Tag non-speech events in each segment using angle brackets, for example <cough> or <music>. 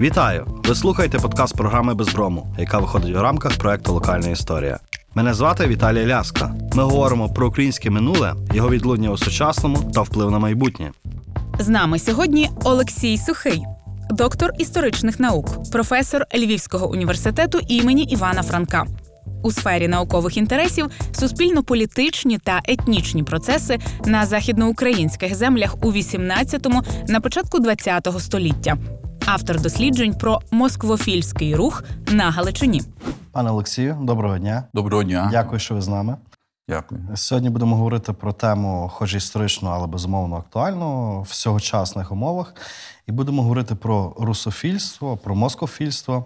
Вітаю! Ви слухаєте подкаст програми Безброму, яка виходить у рамках проекту Локальна історія. Мене звати Віталій Ляска. Ми говоримо про українське минуле, його відлуння у сучасному та вплив на майбутнє. З нами сьогодні Олексій Сухий, доктор історичних наук, професор Львівського університету імені Івана Франка. У сфері наукових інтересів суспільно-політичні та етнічні процеси на західноукраїнських землях у 18-му, на початку 20-го століття. Автор досліджень про москвофільський рух на Галичині. Пане Олексію, доброго дня. Доброго дня. Дякую, що ви з нами. Дякую. Сьогодні будемо говорити про тему, хоч історичну, але безумовно актуальну в сьогочасних умовах. І будемо говорити про русофільство, про москофільство.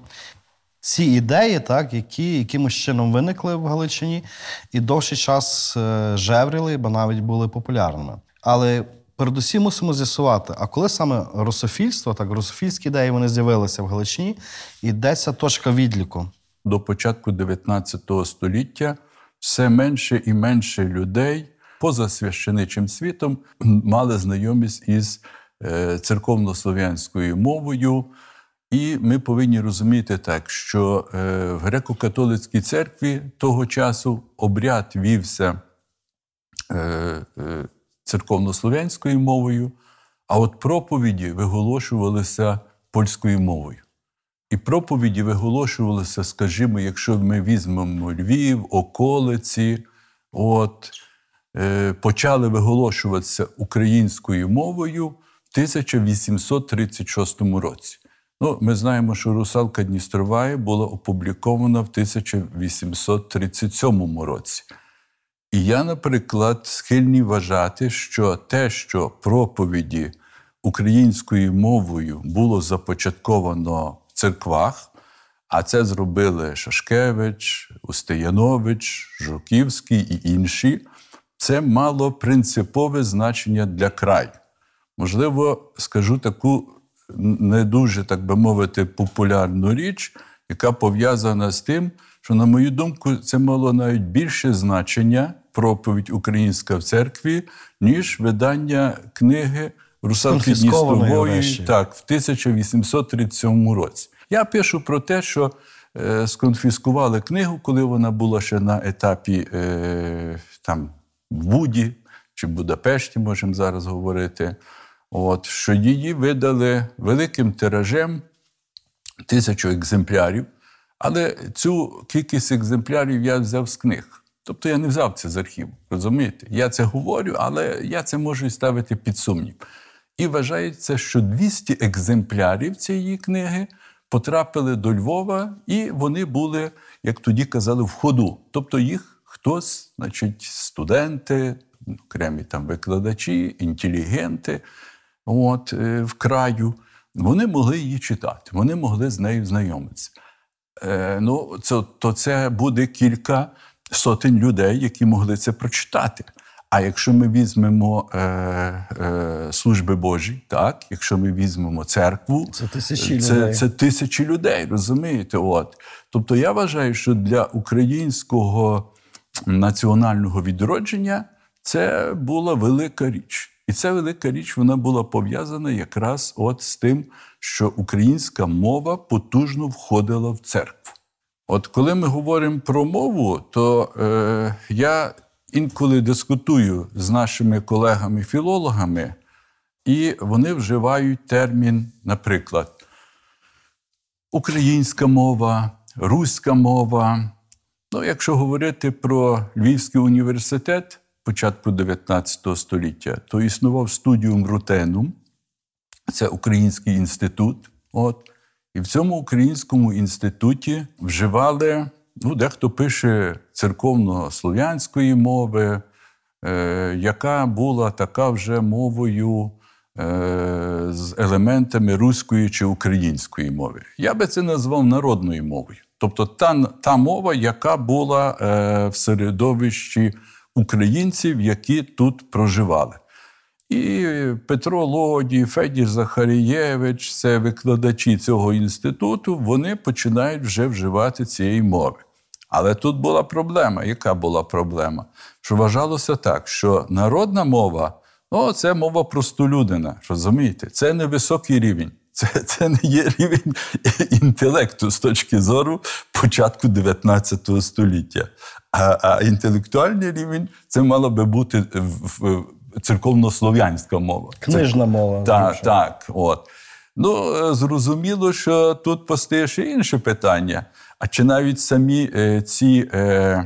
Ці ідеї, так, які якимось чином виникли в Галичині і довший час е, жевріли, бо навіть були популярними. Але передусім мусимо з'ясувати, а коли саме русофільство, так, русофільські ідеї вони з'явилися в Галичині, і де ця точка відліку? До початку 19 століття все менше і менше людей поза священичим світом мали знайомість із е, церковно-слов'янською мовою. І ми повинні розуміти так, що е, в греко-католицькій церкві того часу обряд вівся е, церковно-слов'янською мовою, а от проповіді виголошувалися польською мовою. І проповіді виголошувалися, скажімо, якщо ми візьмемо Львів, околиці, от, е, почали виголошуватися українською мовою в 1836 році. Ну, Ми знаємо, що русалка Дністровая була опублікована в 1837 році. І я, наприклад, схильний вважати, що те, що проповіді українською мовою було започатковано в церквах, а це зробили Шашкевич, Устиянович, Жуківський і інші, це мало принципове значення для краю. Можливо, скажу таку не дуже, так би мовити, популярну річ, яка пов'язана з тим, що, на мою думку, це мало навіть більше значення проповідь українська в церкві, ніж видання книги Русалки так, в 1837 році. Я пишу про те, що е, сконфіскували книгу, коли вона була ще на етапі е, там, в Буді чи в Будапешті, можемо зараз говорити. От, що її видали великим тиражем тисячу екземплярів. Але цю кількість екземплярів я взяв з книг. Тобто я не взяв це з архіву. Розумієте? Я це говорю, але я це можу і ставити під сумнів. І вважається, що 200 екземплярів цієї книги потрапили до Львова, і вони були, як тоді казали, в ходу. Тобто їх хтось, значить, студенти, окремі там викладачі, інтелігенти от, е, в краю, вони могли її читати, вони могли з нею знайомитися. Е, ну, це, то це буде кілька сотень людей, які могли це прочитати. А якщо ми візьмемо е, е, служби Божі, так, якщо ми візьмемо церкву, Це тисячі це, людей. це тисячі людей, розумієте? От. Тобто я вважаю, що для українського національного відродження це була велика річ. І ця велика річ вона була пов'язана якраз от з тим, що українська мова потужно входила в церкву. От коли ми говоримо про мову, то е, я інколи дискутую з нашими колегами-філологами, і вони вживають термін, наприклад, українська мова, руська мова. Ну, якщо говорити про Львівський університет початку 19 століття, то існував студіум Рутенум, це Український інститут. От. І в цьому українському інституті вживали, ну, дехто пише церковно-слов'янської мови, е, яка була така вже мовою е, з елементами руської чи української мови. Я би це назвав народною мовою. Тобто та, та мова, яка була е, в середовищі українців, які тут проживали. І Петро Лодій, Федір Захарієвич, це викладачі цього інституту, вони починають вже вживати цієї мови. Але тут була проблема. Яка була проблема? Що вважалося так, що народна мова ну, це мова простолюдина, розумієте? Це невисокий рівень. Це, це не є рівень інтелекту з точки зору початку 19 століття. А, а інтелектуальний рівень це мала би бути в- в- церковнослов'янська мова. Це- Книжна мова. так, так. От. Ну, е, зрозуміло, що тут постає ще інше питання. А чи навіть самі е, ці е,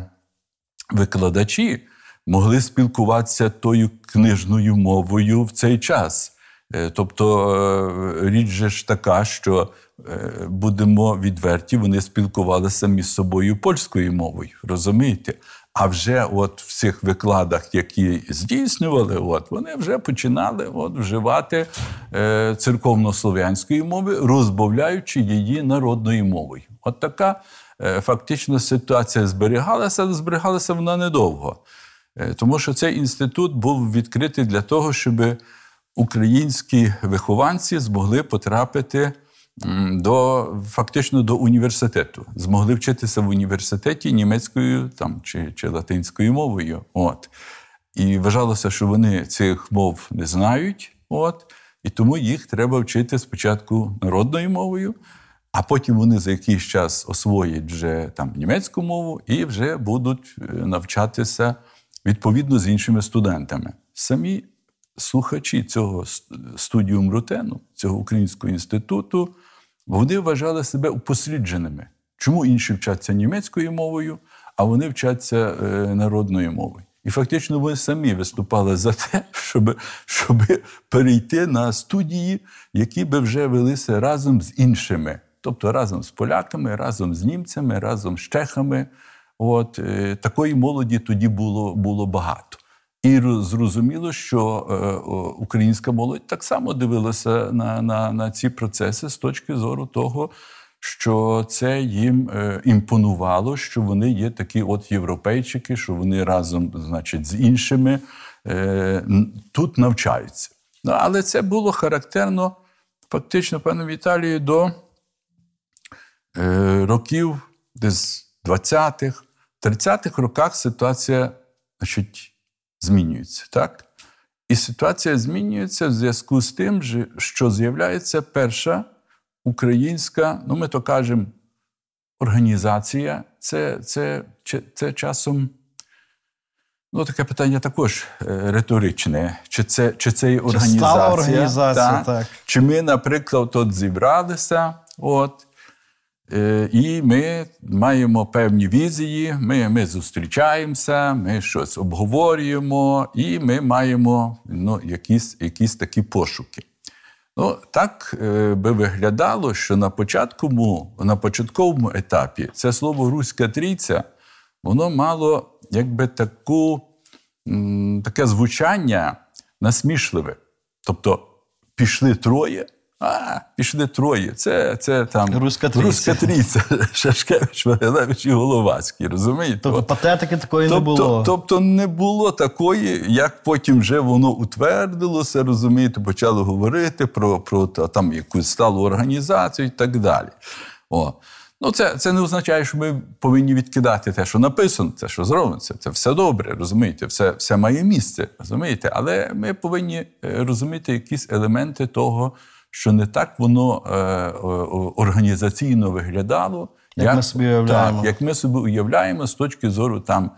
викладачі могли спілкуватися тою книжною мовою в цей час? Е, тобто е, річ же ж така, що будемо відверті, вони спілкувалися між собою польською мовою, розумієте? А вже от в цих викладах, які здійснювали, от вони вже починали от, вживати е, церковнослов'янської мови, розбавляючи її народною мовою. От така е, фактично ситуація зберігалася, але зберігалася вона недовго. Е, Тому що цей інститут був відкритий для того, щоб українські вихованці змогли потрапити до фактично до університету, змогли вчитися в університеті німецькою там, чи, чи латинською мовою. От. І вважалося, що вони цих мов не знають, от, і тому їх треба вчити спочатку народною мовою, а потім вони за якийсь час освоять вже там німецьку мову і вже будуть е, навчатися відповідно з іншими студентами. Самі слухачі цього студіум Рутену, цього українського інституту, вони вважали себе упослідженими. Чому інші вчаться німецькою мовою, а вони вчаться е, народною мовою? І фактично вони самі виступали за те, <laughs> щоб, щоб перейти на студії, які би вже велися разом з іншими, тобто разом з поляками, разом з німцями, разом з чехами. От е, такої молоді тоді було, було багато. І зрозуміло, що е, українська молодь так само дивилася на, на, на ці процеси з точки зору того, що це їм е, імпонувало, що вони є такі от європейчики, що вони разом, значить, з іншими е, тут навчаються. Ну, але це було характерно фактично, пане Віталію, до років десь 20-х, 30-х роках ситуація значить, змінюється. Так? І ситуація змінюється в зв'язку з тим, що з'являється перша українська, ну ми то кажемо, організація. Це, це, це, це часом. Ну, таке питання також е, риторичне. Чи це, чи це є Чи організація? стала організація, так. Чи ми, наприклад, тут зібралися, от, і ми маємо певні візії, ми, ми зустрічаємося, ми щось обговорюємо, і ми маємо ну, якісь, якісь такі пошуки. Ну, так е, би виглядало, що на, початку, на початковому етапі це слово Руська трійця, воно мало якби таку, таке звучання насмішливе. Тобто пішли троє, а, пішли троє. Це, це там Руська трійця. Руська трійця. <laughs> Шашкевич, Вагилевич і Головацький, розумієте? Тобто патетики такої не Тобто, було. тобто не було такої, як потім вже воно утвердилося, розумієте, почали говорити про, про там якусь сталу організацію і так далі. О. Ну, це, це не означає, що ми повинні відкидати те, що написано, те, що зроблено. Це, це все добре, розумієте, все, все має місце, розумієте. Але ми повинні е, розуміти якісь елементи того, що не так воно е, організаційно виглядало. Як ми собі уявляємо. Так, як ми собі уявляємо з точки зору там,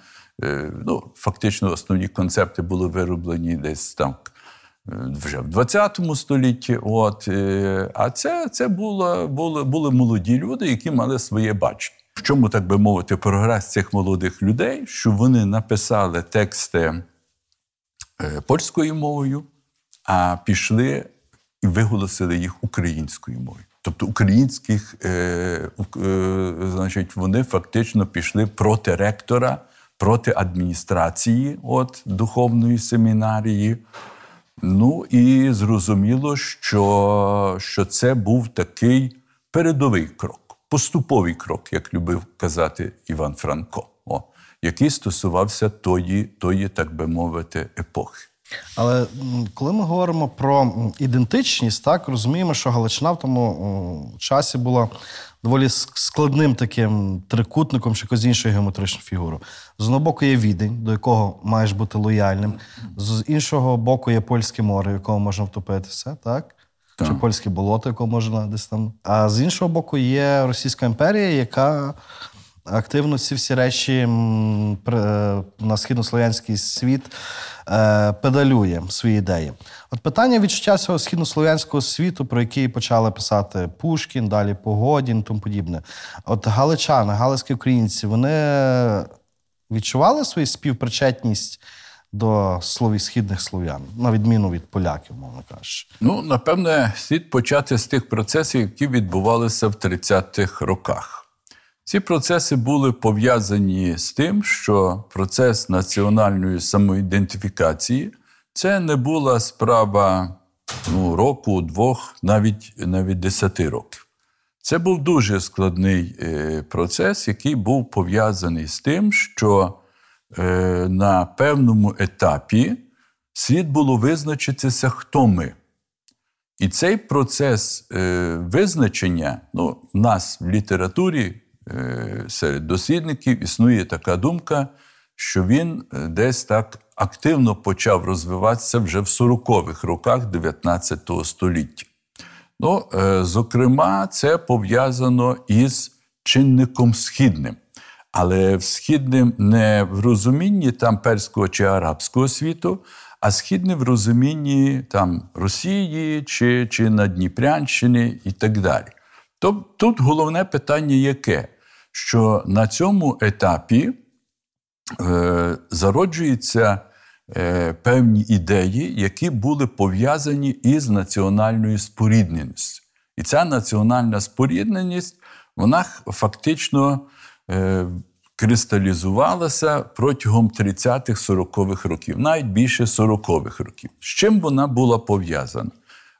е, ну, фактично, основні концепти були вироблені десь там е, вже в 20 столітті. От, е, а це, це було, були, були молоді люди, які мали своє бачення. В чому, так би мовити, прогрес цих молодих людей, що вони написали тексти польською мовою, а пішли і виголосили їх українською мовою. Тобто українських, е, е, значить, вони фактично пішли проти ректора, проти адміністрації от, духовної семінарії. Ну і зрозуміло, що, що це був такий передовий крок, поступовий крок, як любив казати Іван Франко, о, який стосувався тої, тої, так би мовити, епохи. Але коли ми говоримо про ідентичність, так розуміємо, що Галичина в тому часі була доволі складним таким трикутником чи якось іншою геометричною фігурою. З одного боку є відень, до якого маєш бути лояльним, з іншого боку є польське море, в якого можна втопитися, так? чи польське болото, яке можна десь там. А з іншого боку, є Російська імперія, яка активно ці всі речі е, на східнослов'янський світ е, педалює свої ідеї. От питання відчуття цього східнослов'янського світу, про який почали писати Пушкін, далі Погодін, тому подібне. От галичани, галицькі українці, вони відчували свою співпричетність до слові східних слов'ян, на відміну від поляків, мовно кажучи. Ну, напевне, слід почати з тих процесів, які відбувалися в 30-х роках. Ці процеси були пов'язані з тим, що процес національної самоідентифікації це не була справа ну, року, двох, навіть, навіть десяти років. Це був дуже складний е, процес, який був пов'язаний з тим, що е, на певному етапі слід було визначитися, хто ми. І цей процес е, визначення, ну, в нас в літературі серед дослідників існує така думка, що він е, десь так активно почав розвиватися вже в 40-х роках 19 століття. Ну, е, зокрема, це пов'язано із чинником східним. Але східним не в розумінні там перського чи арабського світу, а східним в розумінні там Росії чи, чи Надніпрянщини і так далі. Тобто тут головне питання яке? Що на цьому етапі е, зароджуються е, певні ідеї, які були пов'язані із національною спорідненістю. І ця національна спорідненість, вона фактично е, кристалізувалася протягом 30-х-40-х років, навіть більше 40-х років. З чим вона була пов'язана?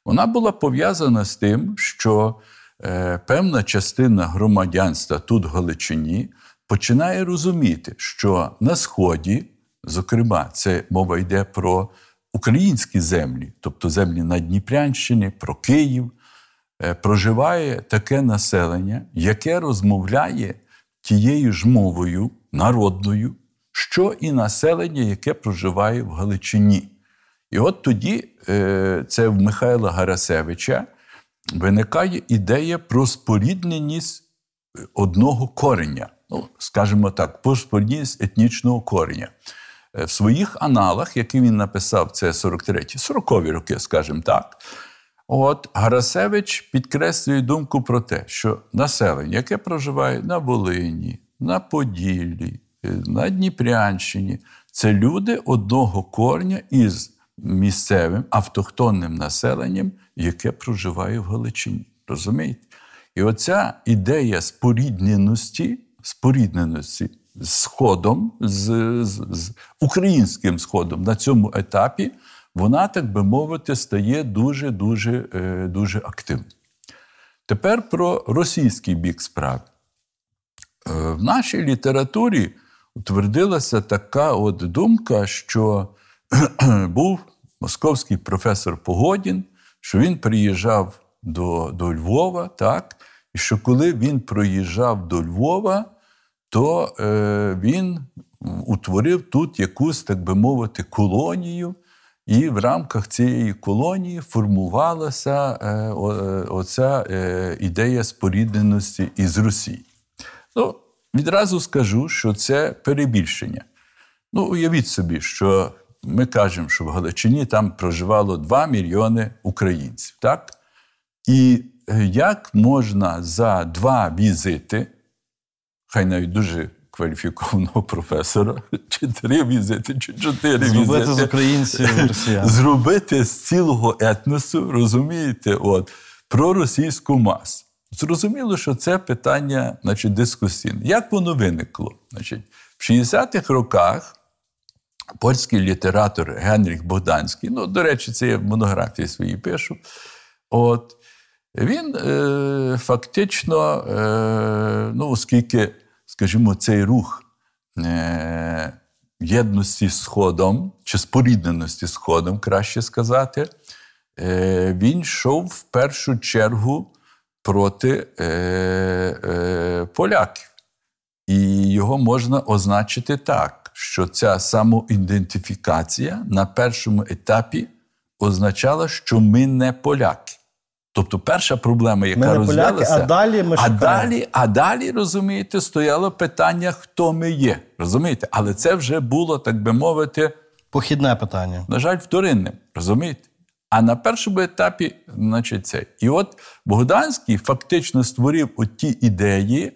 Вона була пов'язана з тим, що певна частина громадянства тут в Галичині починає розуміти, що на Сході, зокрема, це мова йде про українські землі, тобто землі на Дніпрянщині, про Київ, е, проживає таке населення, яке розмовляє тією ж мовою народною, що і населення, яке проживає в Галичині. І от тоді е, це в Михайла Гарасевича виникає ідея про спорідненість одного кореня, ну, скажімо так, про спорідненість етнічного кореня. Е, В своїх аналах, які він написав, це 43-ті, 40-ві роки, скажімо так. От Гарасевич підкреслює думку про те, що населення, яке проживає на Волині, на Поділлі, е, на Дніпрянщині, це люди одного корня із місцевим автохтонним населенням, яке проживає в Галичині. Розумієте? І оця ідея спорідненості, спорідненості з Сходом, з, з, з українським сходом на цьому етапі, вона, так би мовити, стає дуже-дуже е, дуже активною. Тепер про російський бік справи. Е, В нашій літературі утвердилася така от думка, що <clears throat> був московський професор Погодін, що він приїжджав до, до Львова, так, і що коли він проїжджав до Львова, то е, він утворив тут якусь, так би мовити, колонію, і в рамках цієї колонії формувалася е, е, оця е, ідея спорідненості із Росією. Ну, відразу скажу, що це перебільшення. Ну, уявіть собі, що ми кажемо, що в Галичині там проживало 2 мільйони українців, так? І е, як можна за два візити, хай навіть дуже кваліфікованого професора, <laughs> чи три візити, чи чотири Зробити з українців <laughs> росіян. зробити з цілого етносу, розумієте, от, про російську масу. Зрозуміло, що це питання значить, дискусійне. Як воно виникло? Значить, в 60-х роках польський літератор Генріх Богданський, ну, до речі, це я в монографії своїй пишу. От, він е, фактично, е, ну, оскільки, скажімо, цей рух е, єдності з Сходом, чи спорідненості з Сходом, краще сказати, е, він йшов в першу чергу проти е, е, поляків. І його можна означити так, що ця самоідентифікація на першому етапі означала, що ми не поляки. Тобто перша проблема, яка Ми поляки, а далі ми а далі, а далі, розумієте, стояло питання, хто ми є. Розумієте? Але це вже було, так би мовити, Похідне питання. на жаль, вторинним. Розумієте? А на першому етапі, значить, це. І от Богданський фактично створив от ті ідеї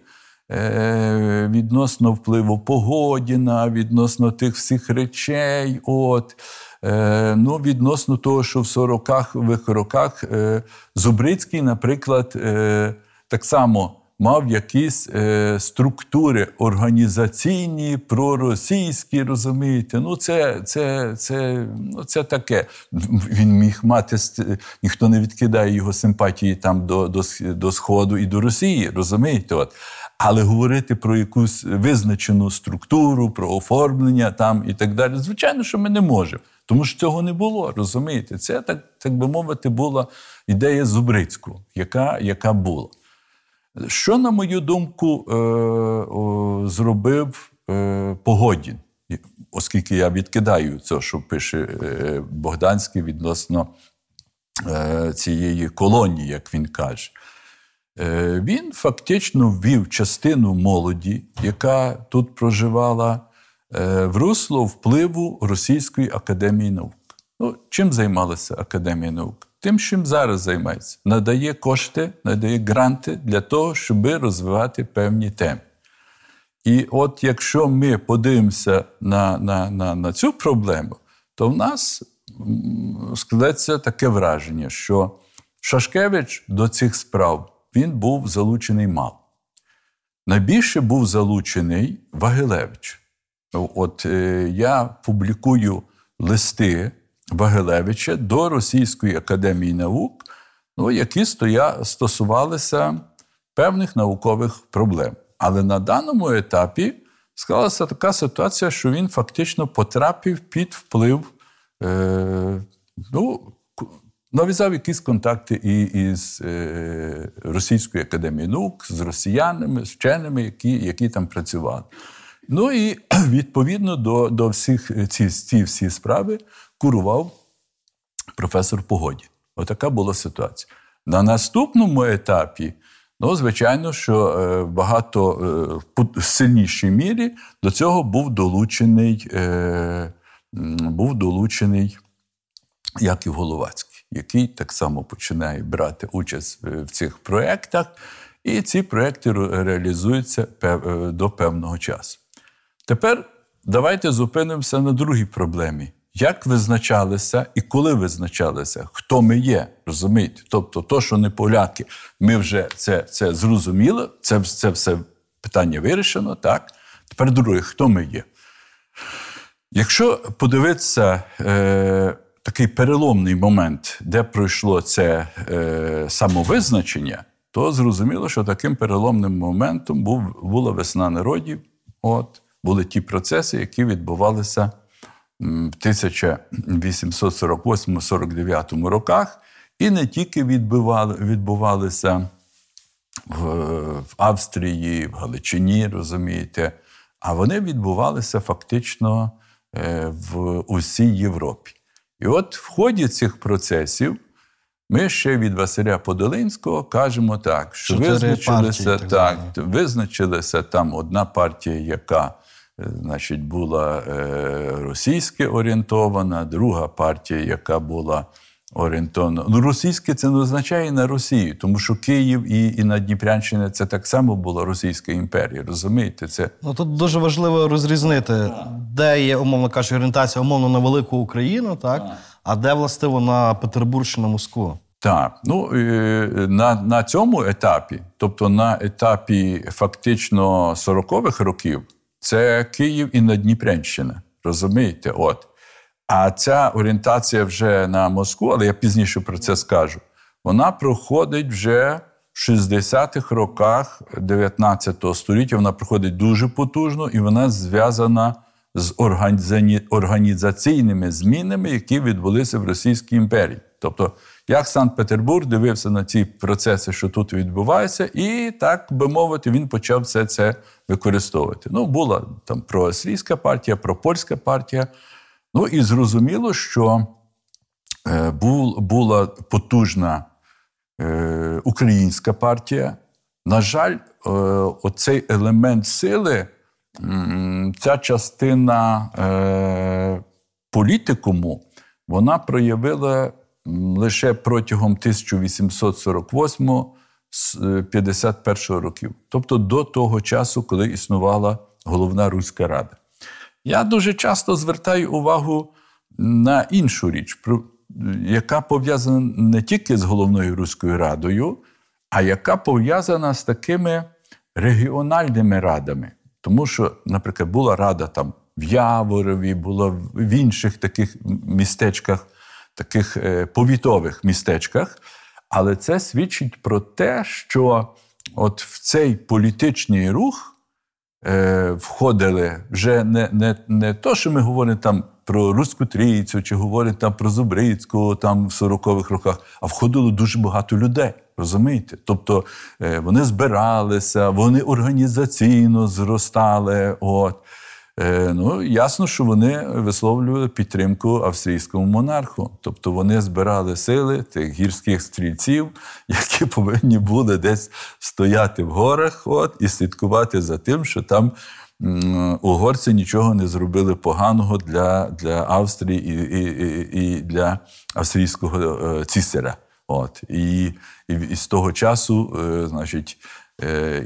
відносно впливу Погодіна, відносно тих всіх речей. От, е, ну, відносно того, що в 40-х роках е, Зубрицький, наприклад, е, так само мав якісь е, структури організаційні, проросійські, розумієте. Ну, це, це, це, ну, це таке. Він міг мати, ніхто не відкидає його симпатії там до, до, до Сходу і до Росії, розумієте? От. Але говорити про якусь визначену структуру, про оформлення там і так далі, звичайно, що ми не можемо. Тому що цього не було, розумієте? Це, так, так би мовити, була ідея Зубрицького, яка, яка була. Що, на мою думку, е, о, зробив е, Погодін, оскільки я відкидаю це, що пише е, Богданський відносно е, цієї колонії, як він каже. Е, Він фактично ввів частину молоді, яка тут проживала, е, в русло впливу Російської академії наук. Ну, чим займалася Академія наук? Тим, чим зараз займається. Надає кошти, надає гранти для того, щоб розвивати певні теми. І от якщо ми подивимося на, на, на, на цю проблему, то в нас складеться таке враження, що Шашкевич до цих справ він був залучений мало. Найбільше був залучений Вагилевич. От е, я публікую листи Вагилевича до Російської академії наук, ну, які стоя, стосувалися певних наукових проблем. Але на даному етапі склалася така ситуація, що він фактично потрапив під вплив, е, ну, нав'язав якісь контакти і із е, Російською академією наук, з росіянами, з вченими, які, які там працювали. Ну і <clears throat> відповідно до, до всіх ці, ці всі справи курував професор Погоді. Отака була ситуація. На наступному етапі, ну, звичайно, що е, багато е, в сильнішій мірі до цього був долучений, е, був долучений Яків Головацький, який так само починає брати участь в цих проєктах, і ці проєкти реалізуються е, до певного часу. Тепер давайте зупинимося на другій проблемі. Як визначалися і коли визначалися, хто ми є, розумієте? Тобто, то, що не поляки, ми вже це, це зрозуміли, це, це все питання вирішено, так? Тепер друге, хто ми є? Якщо подивитися е, такий переломний момент, де пройшло це е, самовизначення, то зрозуміло, що таким переломним моментом був, була весна народів. От, були ті процеси, які відбувалися в 1848-49 роках, і не тільки відбувалися в, в Австрії, в Галичині, розумієте, а вони відбувалися фактично е, в усій Європі. І от в ході цих процесів ми ще від Василя Подолинського кажемо так, що Чотири визначилися партії, так так, визначилася там одна партія, яка е, значить, була е, російське орієнтована, друга партія, яка була орієнтована. Ну, російське це не означає на Росію, тому що Київ і, і Надніпрянщина це так само була Російська імперія. Розумієте? Це Ну тут дуже важливо розрізнити, де є, умовно кажучи, орієнтація умовно на велику Україну, так, а де властиво на Петербурщину, Москву. Так, ну е, на, на цьому етапі, тобто на етапі фактично 40-х років, це Київ і Надніпрянщина. Розумієте? От. А ця орієнтація вже на Москву, але я пізніше про це скажу, вона проходить вже в 60-х роках 19 століття. Вона проходить дуже потужно і вона зв'язана з організаційними змінами, які відбулися в Російській імперії. Тобто, як Санкт-Петербург дивився на ці процеси, що тут відбуваються, і так би мовити, він почав все це використовувати. Ну, була там проавстрійська партія, пропольська партія. Ну і зрозуміло, що е, була потужна е, українська партія. На жаль, е, оцей елемент сили, ця частина політикуму, вона проявила лише протягом 1848-51 років, тобто до того часу, коли існувала головна Руська Рада. Я дуже часто звертаю увагу на іншу річ, яка пов'язана не тільки з головною Руською Радою, а яка пов'язана з такими регіональними радами. Тому що, наприклад, була рада там в Яворові, була в інших таких містечках, таких е, повітових містечках. Але це свідчить про те, що от в цей політичний рух е, входили вже не, не, не то, що ми говоримо там про Руську Трійцю, чи говоримо там про Зубрицького там в 40-х роках, а входило дуже багато людей. Розумієте? Тобто е, вони збиралися, вони організаційно зростали. От. Е, ну, ясно, що вони висловлювали підтримку австрійському монарху. Тобто вони збирали сили тих гірських стрільців, <laughs> які повинні були десь стояти в горах от, і слідкувати за тим, що там угорці нічого не зробили поганого для, для Австрії і, і, і, для австрійського е, цісаря. От. І, і, і з того часу, е, значить,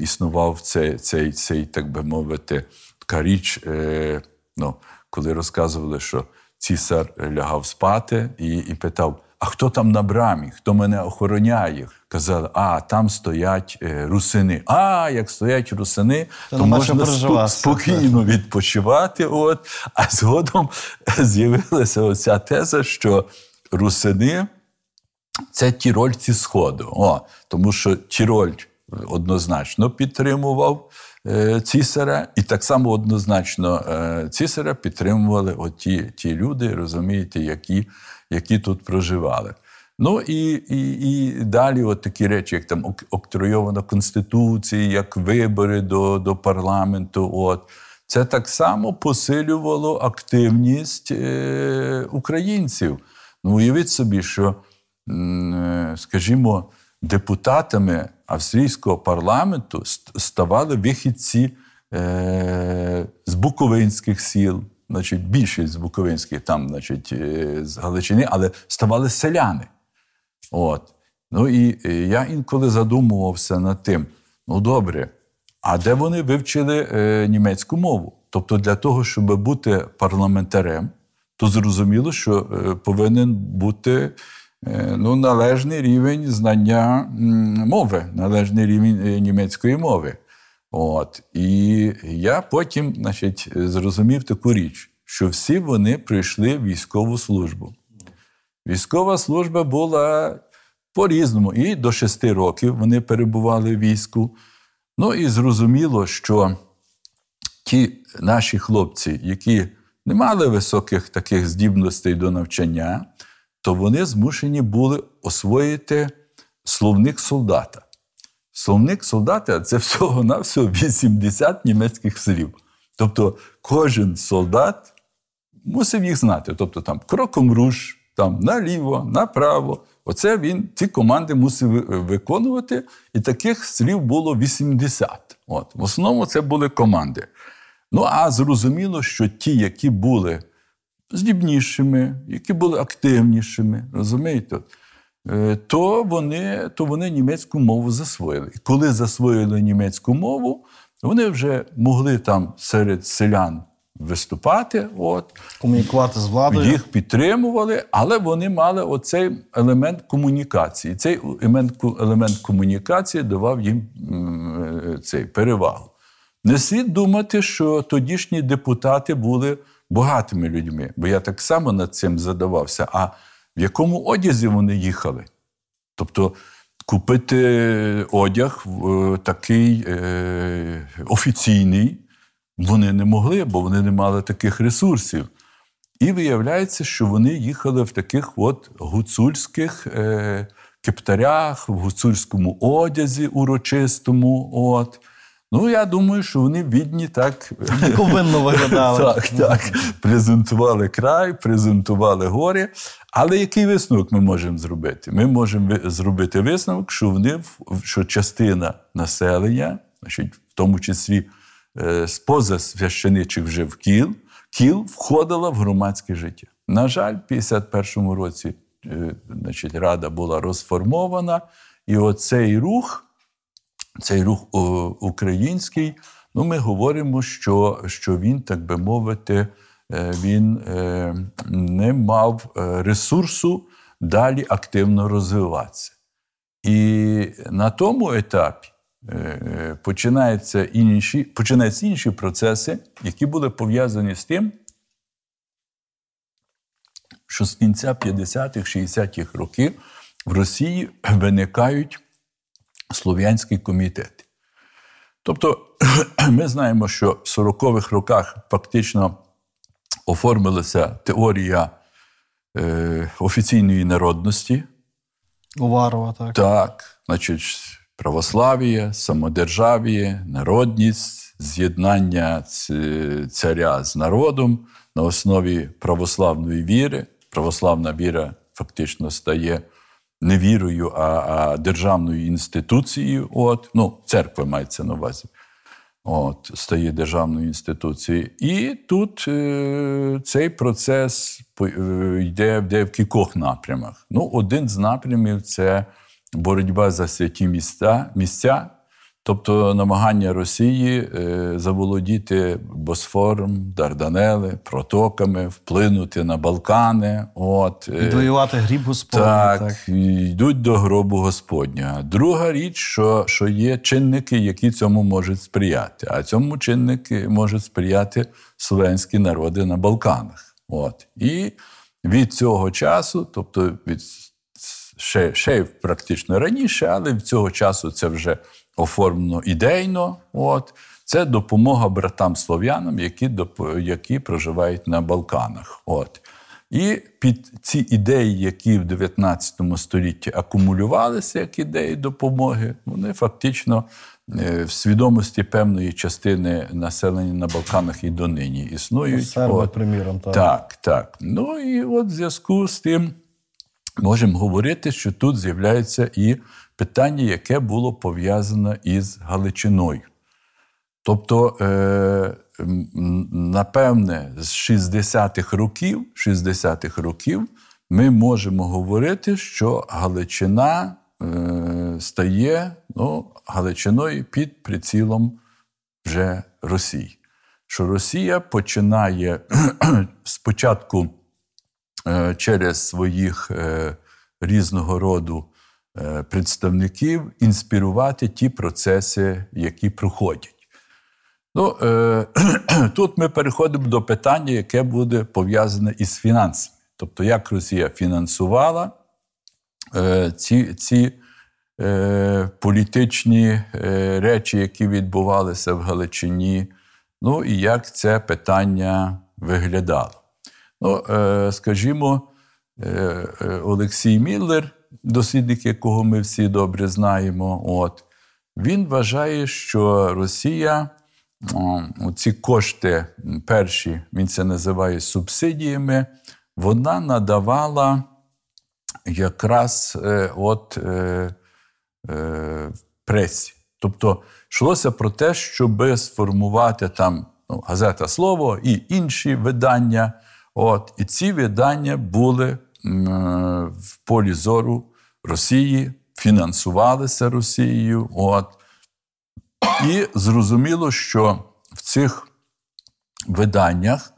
існував цей, цей, цей, так би мовити, така річ, е, ну, коли розказували, що цісар лягав спати і, і питав: а хто там на брамі? Хто мене охороняє? Казали, а там стоять е, русини. А як стоять русини, То то, можна спо- спокійно відпочивати. От. А згодом <laughs> з'явилася оця теза, що русини це тірольці Сходу. О, тому що Тіроль однозначно підтримував цісаря, і так само однозначно е, цісаря підтримували от ті, люди, розумієте, які, які тут проживали. Ну і, і, і далі от такі речі, як там ок- октройована конституція, як вибори до, до парламенту. От. Це так само посилювало активність е, українців. Ну, уявіть собі, що, е, скажімо, депутатами австрійського парламенту ставали вихідці е, з буковинських сіл, значить, більшість з буковинських, там, значить, е, з Галичини, але ставали селяни. От. Ну і е, я інколи задумувався над тим: ну добре, а де вони вивчили е, німецьку мову? Тобто, для того, щоб бути парламентарем, то зрозуміло, що е, повинен бути ну, належний рівень знання мови, належний рівень е, німецької мови. От. І я потім значить, зрозумів таку річ, що всі вони пройшли військову службу. Військова служба була по-різному. І до шести років вони перебували в війську. Ну і зрозуміло, що ті наші хлопці, які не мали високих таких здібностей до навчання, то вони змушені були освоїти словник солдата. Словник солдата це всього-навсього 80 німецьких слів. Тобто кожен солдат мусив їх знати. Тобто там кроком руш, там наліво, направо. Оце він ці команди мусив виконувати, і таких слів було 80. От. В основному це були команди. Ну а зрозуміло, що ті, які були здібнішими, які були активнішими, розумієте, е, то вони, то вони німецьку мову засвоїли. І коли засвоїли німецьку мову, вони вже могли там серед селян виступати. От, Комунікувати з владою. їх підтримували, але вони мали оцей елемент комунікації. Цей елемент, елемент комунікації давав їм е, цей перевагу. Не слід думати, що тодішні депутати були багатими людьми, бо я так само над цим задавався. А в якому одязі вони їхали? Тобто купити одяг е, такий е, офіційний вони не могли, бо вони не мали таких ресурсів. І виявляється, що вони їхали в таких от гуцульських е, кептарях, в гуцульському одязі урочистому. От. Ну, я думаю, що вони бідні так Повинно виглядали. <laughs> так, так. Презентували край, презентували гори. Але який висновок ми можемо зробити? Ми можемо зробити висновок, що вони що частина населення, значить, в тому числі е, поза священичих вже в кіл, кіл входила в громадське життя. На жаль, в 51-му році е, значить, рада була розформована, і оцей рух цей рух український, ну ми говоримо, що, що він, так би мовити, е, він е, не мав е, ресурсу далі активно розвиватися. І на тому етапі починаються інші, починаються інші процеси, які були пов'язані з тим, що з кінця 50-х, 60-х років в Росії виникають слов'янські комітети. Тобто, <clears throat> ми знаємо, що в 40-х роках фактично оформилася теорія е, офіційної народності. Уварова, так. Так, значить, православ'я, самодержав'я, народність, з'єднання царя з народом на основі православної віри. Православна віра фактично стає не вірою, а, а державною інституцією. От, ну, церква мається на увазі. От, стає державною інституцією. І тут е, цей процес е, йде, йде в кількох напрямах. Ну, один з напрямів це боротьба за святі міста, місця, тобто намагання Росії е, заволодіти Босфором, Дарданели, протоками, вплинути на Балкани. От, е, Відвоювати гріб Господній. так, Так. йдуть до гробу Господня. Друга річ, що, що є чинники, які цьому можуть сприяти. А цьому чинники можуть сприяти словенські народи на Балканах. От. І від цього часу, тобто від ще, ще практично раніше, але від цього часу це вже оформлено ідейно. От. Це допомога братам слов'янам, які, які проживають на Балканах. От. І під ці ідеї, які в 19 столітті акумулювалися як ідеї допомоги, вони фактично е, в свідомості певної частини населення на Балканах і донині існують. Серби, От. приміром, так. Так, так. Ну і от в зв'язку з тим можемо говорити, що тут з'являється і питання, яке було пов'язане із Галичиною. Тобто, е, напевне, з 60-х років, 60-х років ми можемо говорити, що Галичина е, стає ну, Галичиною під прицілом вже Росії. Що Росія починає <clears throat> спочатку е, через своїх різного роду представників інспірувати ті процеси, які проходять. Ну, е, <clears throat> тут ми переходимо до питання, яке буде пов'язане із фінансами. Тобто, як Росія фінансувала е, ці, ці е, політичні е, речі, які відбувалися в Галичині, ну і як це питання виглядало. Ну, е, скажімо, е, е, Олексій Міллер, дослідник, якого ми всі добре знаємо, от, він вважає, що Росія ці кошти перші, він це називає субсидіями, вона надавала якраз е, от, е, е, пресі. Тобто йшлося про те, щоб сформувати там ну, газета Слово і інші видання. От, і ці видання були е, в полі зору Росії, фінансувалися Росією. От. І зрозуміло, що в цих виданнях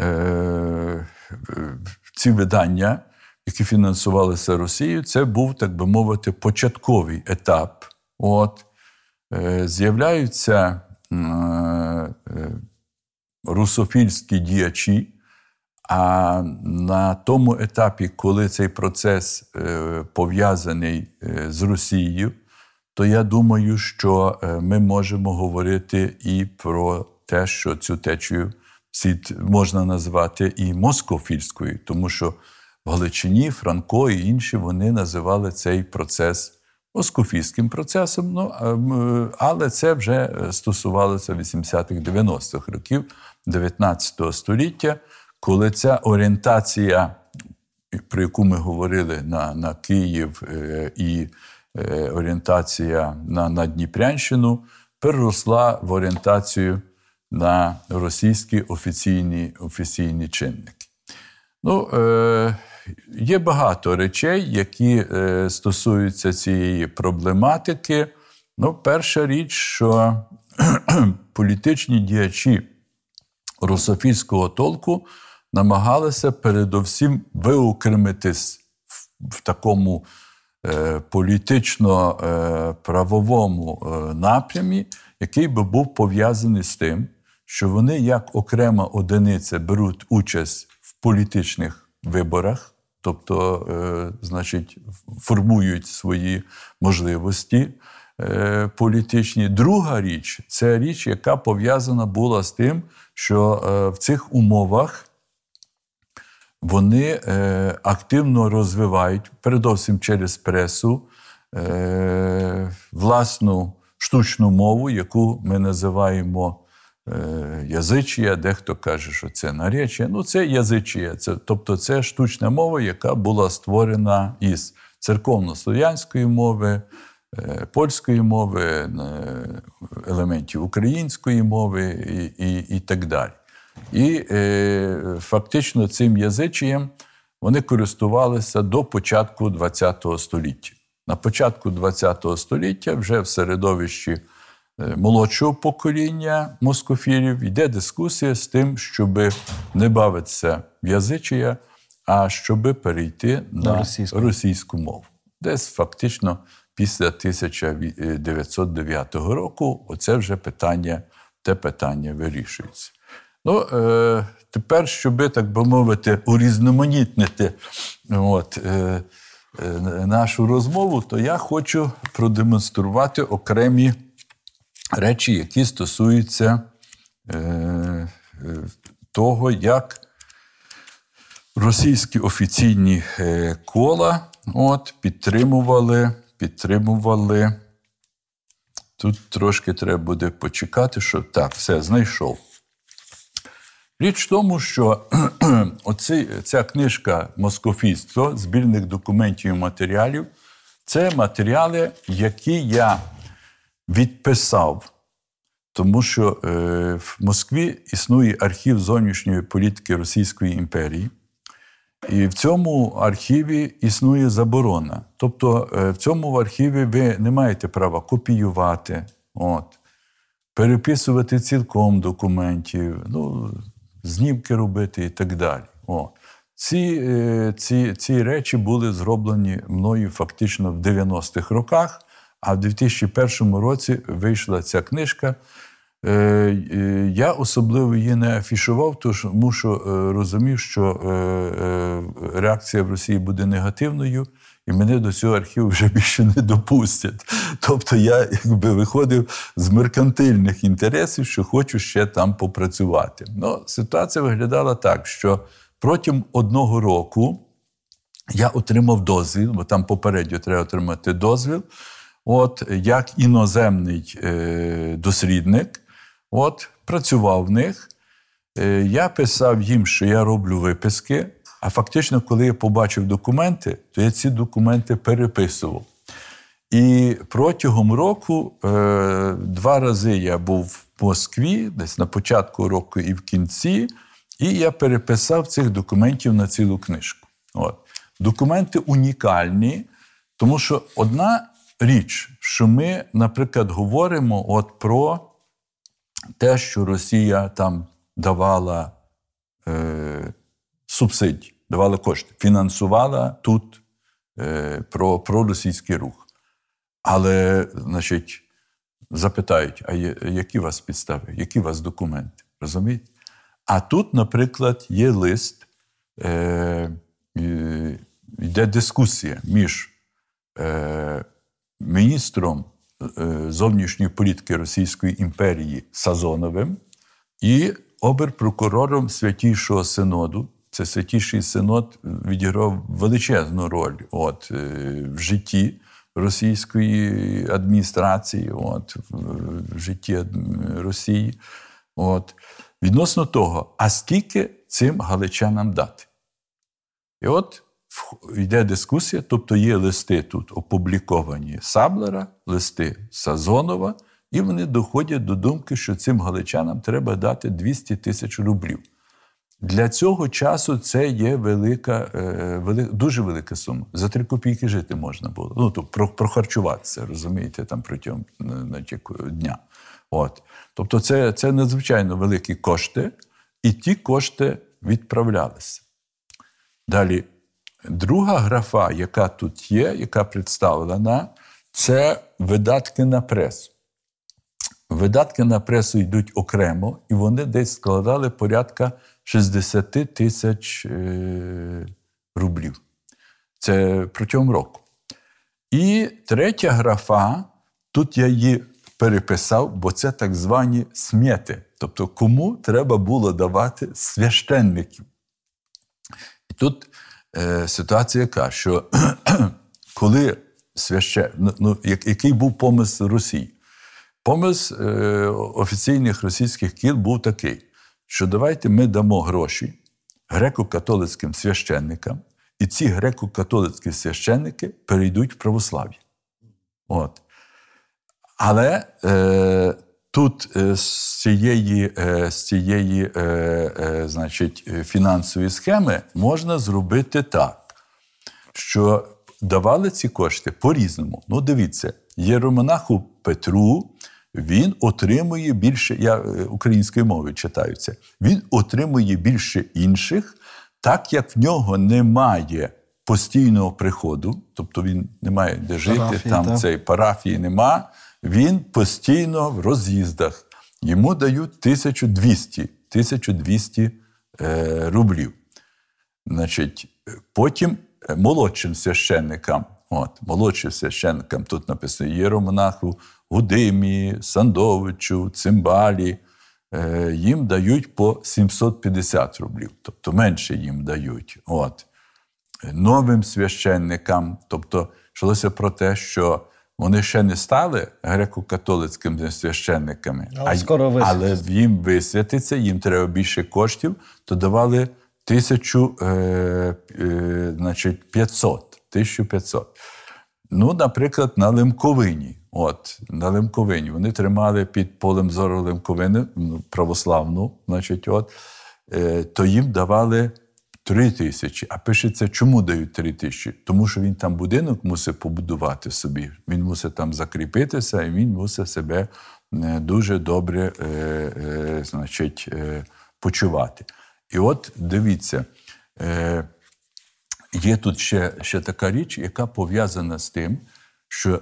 е, ці видання, які фінансувалися Росією, це був, так би мовити, початковий етап. От, е, з'являються е, е, русофільські діячі. А на тому етапі, коли цей процес е, пов'язаний е, з Росією, то я думаю, що е, ми можемо говорити і про те, що цю течію слід можна назвати і москофільською, тому що в Галичині Франко і інші вони називали цей процес москофійським процесом, ну, але це вже стосувалося 80-х, 90-х років 19 століття, коли ця орієнтація, про яку ми говорили на, на Київ е, і е, орієнтація на, на Дніпрянщину, переросла в орієнтацію на російські офіційні, офіційні чинники. Ну, е, є багато речей, які е, стосуються цієї проблематики. Ну, перша річ, що <clears throat> політичні діячі русофільського толку намагалися передовсім виокремитись в, такому е, політично-правовому е, напрямі, який би був пов'язаний з тим, що вони як окрема одиниця беруть участь в політичних виборах, тобто, е, значить, формують свої можливості е, політичні. Друга річ це річ, яка пов'язана була з тим, що е, в цих умовах вони е, активно розвивають, передовсім через пресу, е, власну штучну мову, яку ми називаємо е, язичія. Дехто каже, що це наречія. Ну, це язичія, це, тобто це штучна мова, яка була створена із церковно-слов'янської мови. е, Польської мови, е, елементів української мови і, і, і так далі. І е, фактично цим язичієм вони користувалися до початку ХХ століття. На початку ХХ століття, вже в середовищі е, молодшого покоління москофілів, йде дискусія з тим, щоб не бавитися в язичія, а щоб перейти на, На російську. російську мову. Десь фактично після 1909 року оце вже питання, те питання вирішується. Ну, е, тепер, щоб, так би мовити, урізноманітнити от, е, е, нашу розмову, то я хочу продемонструвати окремі речі, які стосуються е, е, того, як російські офіційні е, кола от, підтримували, підтримували. Тут трошки треба буде почекати, що так, все, знайшов. Річ в тому, що <clears throat> оці, ця книжка Москофійство збірних документів і матеріалів це матеріали, які я відписав, тому що е, в Москві існує архів зовнішньої політики Російської імперії. І в цьому архіві існує заборона. Тобто е, в цьому архіві ви не маєте права копіювати, от, переписувати цілком документів, ну, знімки робити і так далі. О. Ці, е, ці, ці речі були зроблені мною фактично в 90-х роках, а в 2001 році вийшла ця книжка. Е, е, Я особливо її не афішував, тому що розумів, що реакція в Росії буде негативною, і мене до цього архіву вже більше не допустять. Тобто я якби виходив з меркантильних інтересів, що хочу ще там попрацювати. Ну, ситуація виглядала так, що протягом одного року я отримав дозвіл, бо там попередньо треба отримати дозвіл. От як іноземний е, дослідник, от працював в них. Е, я писав їм, що я роблю виписки. А фактично, коли я побачив документи, то я ці документи переписував. І протягом року е, два рази я був в Москві, десь на початку року і в кінці, і я переписав цих документів на цілу книжку. От. Документи унікальні, тому що одна річ, що ми, наприклад, говоримо от про те, що Росія там давала е, субсидії, давала кошти, фінансувала тут е, про, про російський рух. Але, значить, запитають, а є, які у вас підстави, які у вас документи? Розумієте? А тут, наприклад, є лист, е, е, йде дискусія між е, міністром е, зовнішньої політики Російської імперії Сазоновим і оберпрокурором Святішого Синоду. Це Святіший Синод відіграв величезну роль от, е, в житті російської адміністрації, от, в, житті Росії. От. Відносно того, а скільки цим галичанам дати? І от йде дискусія, тобто є листи тут опубліковані Саблера, листи Сазонова, і вони доходять до думки, що цим галичанам треба дати 200 тисяч рублів. Для цього часу це є велика, е, дуже велика сума. За три копійки жити можна було. Ну, то про, прохарчуватися, розумієте, там протягом е, значить, дня. От. Тобто, це, це надзвичайно великі кошти, і ті кошти відправлялися. Далі, друга графа, яка тут є, яка представлена, це видатки на пресу. Видатки на пресу йдуть окремо, і вони десь складали порядка 60 тисяч е, рублів. Це протягом року. І третя графа, тут я її переписав, бо це так звані смєти. Тобто, кому треба було давати священників. І тут е, ситуація яка, що <clears throat> коли свяще... ну, ну, як- який був помисл Росії? Помисл е, офіційних російських кіл був такий, що давайте ми дамо гроші греко-католицьким священникам, і ці греко-католицькі священники перейдуть в православ'я. От. Але е, тут е, з цієї, е, з цієї е, е, значить, фінансової схеми можна зробити так, що давали ці кошти по-різному. Ну, дивіться, єромонаху Петру він отримує більше, я е, українською мовою читаю це, він отримує більше інших, так як в нього немає постійного приходу, тобто він не має де жити, Парафії, там так. цієї парафії нема, він постійно в роз'їздах. Йому дають 1200, 1200 е, рублів. Значить, потім е, молодшим священникам, от, молодшим священникам тут написано Єромонаху, Гудимі, Сандовичу, Цимбалі, е, їм дають по 750 рублів, тобто менше їм дають. От. Новим священникам, тобто йшлося про те, що вони ще не стали греко-католицькими священниками, Але й- скоро але їм висвятиться, їм треба більше коштів, то давали тисячу, е, е, значить, 500, 1500. Ну, наприклад, на Лемковині. От, на Лемковині. Вони тримали під полем зору Лемковини, ну, православну, значить, от, е, то їм давали три тисячі. А пишеться, чому дають три тисячі? Тому що він там будинок мусить побудувати собі. Він мусить там закріпитися, і він мусить себе е, дуже добре е, значить, почувати. І от дивіться. Є тут ще, ще така річ, яка пов'язана з тим, що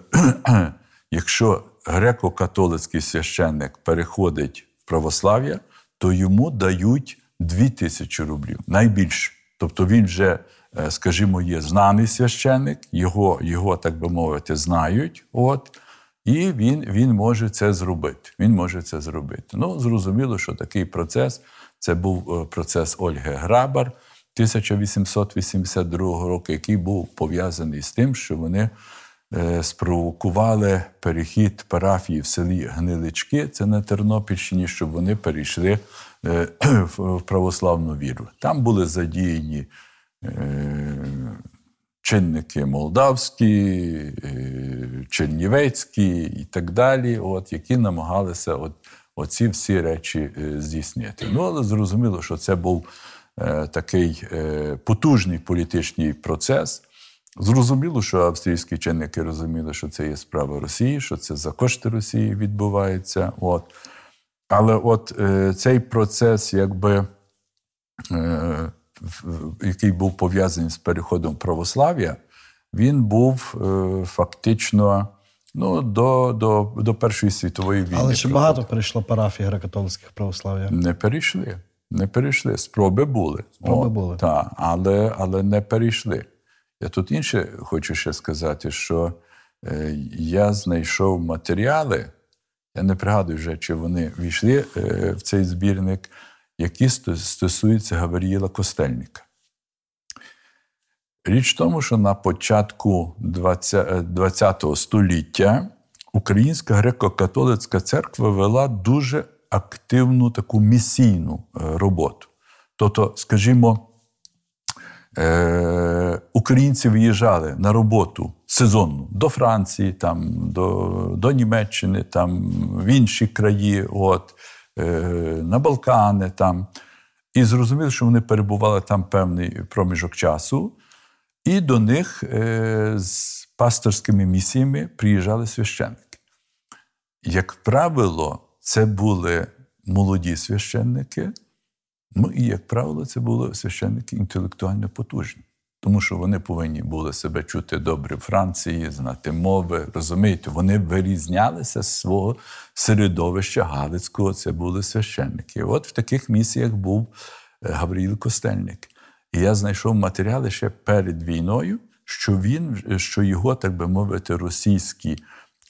<clears throat> якщо греко-католицький священник переходить в православ'я, то йому дають 2 тисячі рублів найбільше. Тобто він вже, е, скажімо, є знаний священник, його, його так би мовити, знають. От, і він, він може це зробити. Він може це зробити. Ну, зрозуміло, що такий процес це був е, процес Ольги Грабар 1882 року, який був пов'язаний з тим, що вони е, спровокували перехід парафії в селі Гнилички, це на Тернопільщині, щоб вони перейшли е, <clears throat> в православну віру. Там були задіяні е, чинники молдавські, чернівецькі і так далі, от, які намагалися от, оці всі речі здійснити. Ну, але зрозуміло, що це був такий е, потужний політичний процес. Зрозуміло, що австрійські чинники розуміли, що це є справа Росії, що це за кошти Росії відбувається. От. Але от е, цей процес, якби, е, який був пов'язаний з переходом православ'я, він був е, фактично ну, до, до, до Першої світової війни. Але чи багато перейшло парафій греко-католицьких православ'я? Не перейшли. Не перейшли. Спроби були. Спроби були. Так, але, але не перейшли. Я тут інше хочу ще сказати, що е, я знайшов матеріали, я не пригадую вже, чи вони війшли е, в цей збірник, які стосуються Гавріїла Костельника. Річ в тому, що на початку 20 століття Українська греко-католицька церква вела дуже активну таку місійну е, роботу. Тобто, скажімо, е, українці виїжджали на роботу сезонну до Франції, там, до, до Німеччини, там, в інші краї, от, е, на Балкани. Там. І зрозуміли, що вони перебували там певний проміжок часу, і до них з пасторськими місіями приїжджали священники. Як правило, це були молоді священники, ну і, як правило, це були священники інтелектуально потужні. Тому що вони повинні були себе чути добре в Франції, знати мови, розумієте, вони вирізнялися з свого середовища Галицького, це були священники. От в таких місіях був е, Гавриїл Костельник. І я знайшов матеріали ще перед війною, що він, що його, так би мовити, російські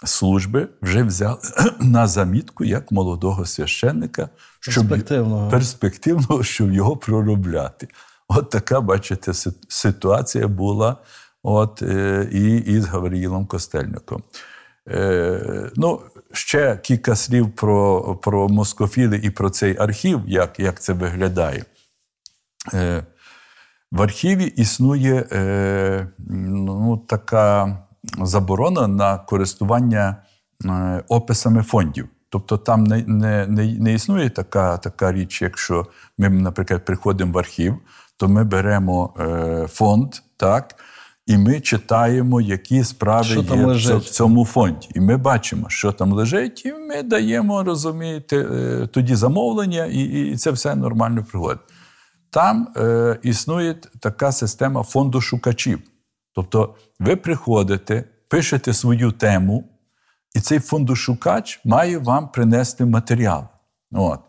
служби вже взяли <clears throat> на замітку як молодого священника, щоб Перспективного. перспективного, щоб його проробляти. От така, бачите, ситуація була от, е, і, і з Гавриїлом Костельником. Е, ну, ще кілька слів про, про москофіли і про цей архів, як, як це виглядає. Е, в архіві існує е, ну, така заборона на користування е, описами фондів. Тобто там не, не, не, не існує така, така річ, якщо ми, наприклад, приходимо в архів, то ми беремо е, фонд, так, і ми читаємо, які справи Що є в лежить. в цьому фонді. І ми бачимо, що там лежить, і ми даємо, розумієте, е, тоді замовлення, і, і це все нормально приходить. Там е, існує така система фонду шукачів. Тобто ви приходите, пишете свою тему, і цей фондошукач має вам принести матеріал. От.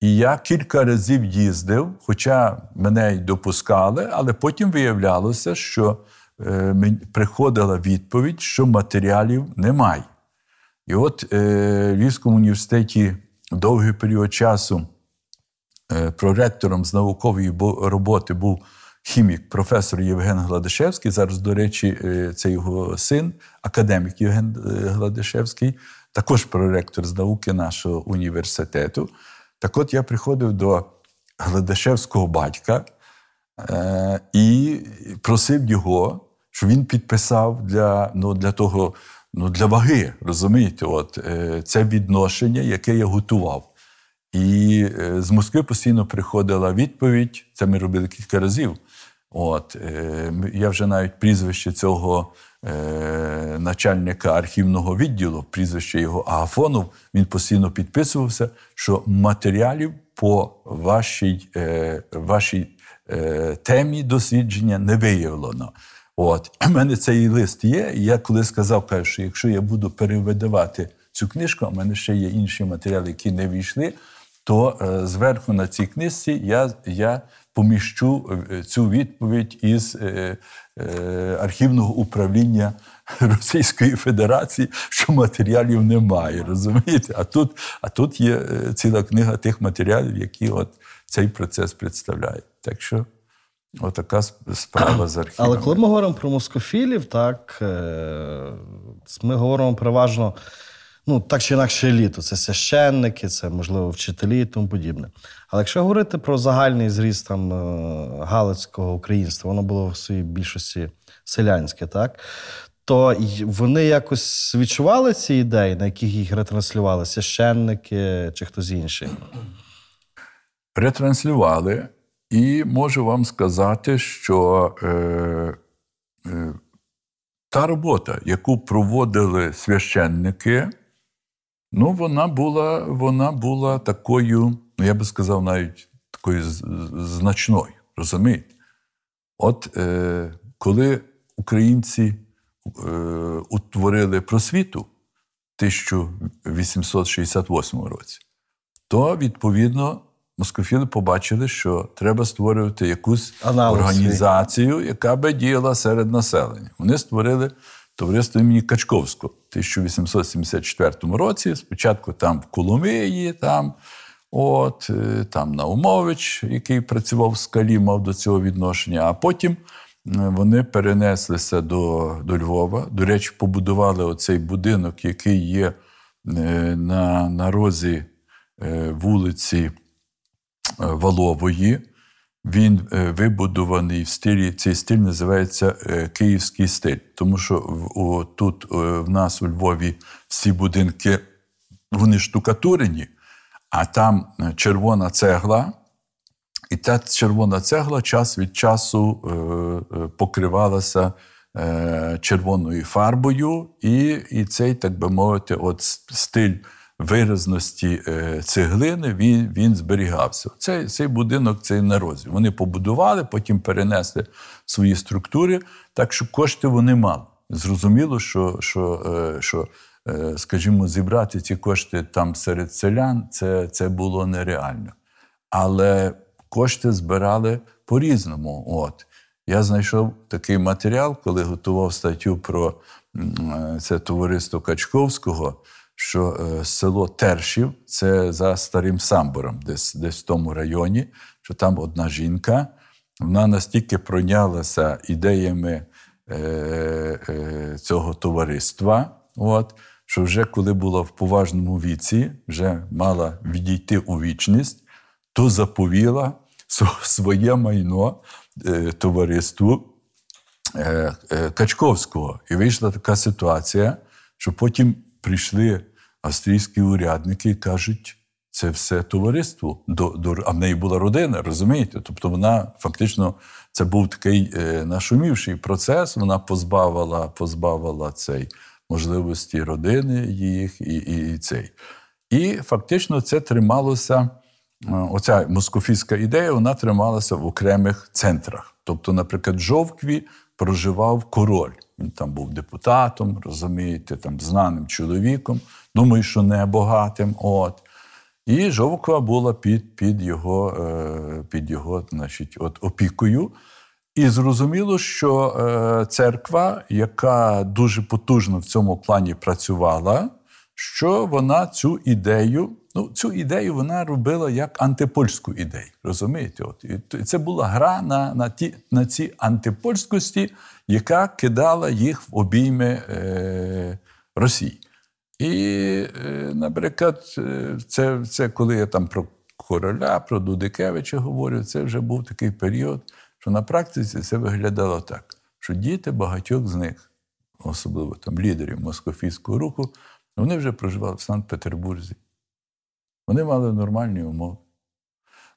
І я кілька разів їздив, хоча мене й допускали, але потім виявлялося, що е, приходила відповідь, що матеріалів немає. І от е, в Львівському університеті довгий період часу е, проректором з наукової роботи був хімік, професор Євген Гладишевський. Зараз, до речі, е, це його син, академік Євген е, Гладишевський, також проректор з науки нашого університету. Так от я приходив до Гладишевського батька е, і просив його, щоб він підписав для, ну, для того, ну, для ваги, розумієте, от, це відношення, яке я готував. І з Москви постійно приходила відповідь. Це ми робили кілька разів. От, е, я вже навіть прізвище цього е, начальника архівного відділу, прізвище його Агафонов, він постійно підписувався, що матеріалів по вашій, е, вашій темі дослідження не виявлено. От, <clears throat> у мене цей лист є. І я коли сказав, кажу, що якщо я буду перевидавати цю книжку, в мене ще є інші матеріали, які не війшли, то зверху на цій книжці я, я поміщу е, цю відповідь із е, е, архівного управління <laughs> Російської Федерації, що матеріалів немає. Розумієте? А тут, а тут є ціла книга тих матеріалів, які от цей процес представляють. Так що отака справа з архівом. Але коли ми говоримо про москофілів, так ми говоримо переважно, ну так чи інакше еліту. Це священники, це можливо вчителі і тому подібне. Але якщо говорити про загальний зріст там е, галицького українства, воно було в своїй більшості селянське, так. То вони якось відчували ці ідеї, на яких їх ретранслювали священники чи хтось інший. ретранслювали, і можу вам сказати, що е, е, та робота, яку проводили священники, ну, вона була, вона була такою, ну, я би сказав, навіть такою значною. Розумієте? От е, коли українці е, утворили просвіту в 1868 році, то відповідно москофіли побачили, що треба створювати якусь Аналог свій. організацію, яка би діяла серед населення. Вони створили товариство імені Качковського в 1874 році. Спочатку там в Коломиї, там, от, е, там Наумович, який працював в скалі, мав до цього відношення, а потім вони перенеслися до, до Львова. До речі, побудували оцей будинок, який є е, на, на розі е, вулиці е, Валової. Він е, вибудований в стилі, цей стиль називається е, київський стиль. Тому що о, тут е, в нас у Львові всі будинки вони штукатурені, а там червона цегла. І та червона цегла час від часу е, покривалася е, червоною фарбою, і, і цей, так би мовити, от стиль виразності е, цеглини він, він зберігався. Цей, цей будинок цей на розі. Вони побудували, потім перенесли свої структури, так що кошти вони мали. Зрозуміло, що, що, е, що е, скажімо, зібрати ці кошти там серед селян це, це було нереально. Але кошти збирали по-різному. От. Я знайшов такий матеріал, коли готував статтю про це товариство Качковського, що е, село Тершів, це за старим самбором, десь, десь в тому районі, що там одна жінка, вона настільки пройнялася ідеями е, е, цього товариства, от, що вже коли була в поважному віці, вже мала відійти у вічність, то заповіла своє майно е, товариству е, е, Качковського. І вийшла така ситуація, що потім прийшли австрійські урядники і кажуть, це все товариство. До, до, а в неї була родина, розумієте? Тобто вона фактично це був такий е, нашумівший процес. Вона позбавила, позбавила цей можливості родини їх і, і, і цей. І фактично це трималося. е, Оця москофійська ідея вона трималася в окремих центрах. Тобто, наприклад, в Жовкві проживав король. Він там був депутатом, розумієте, там знаним чоловіком. Думаю, що не багатим. От. І Жовква була під, під його, е, під його значить, от, опікою. І зрозуміло, що е, церква, яка дуже потужно в цьому плані працювала, що вона цю ідею, ну цю ідею вона робила як антипольську ідею. Розумієте? От і це була гра на, на, ті, на ці антипольськості, яка кидала їх в обійми е, Росії. І, е, наприклад, е, це, це коли я там про короля, про Дудикевича говорю, це вже був такий період, що на практиці це виглядало так, що діти багатьох з них, особливо там лідерів москофійського руху, вони вже проживали в Санкт-Петербурзі. Вони мали нормальні умови.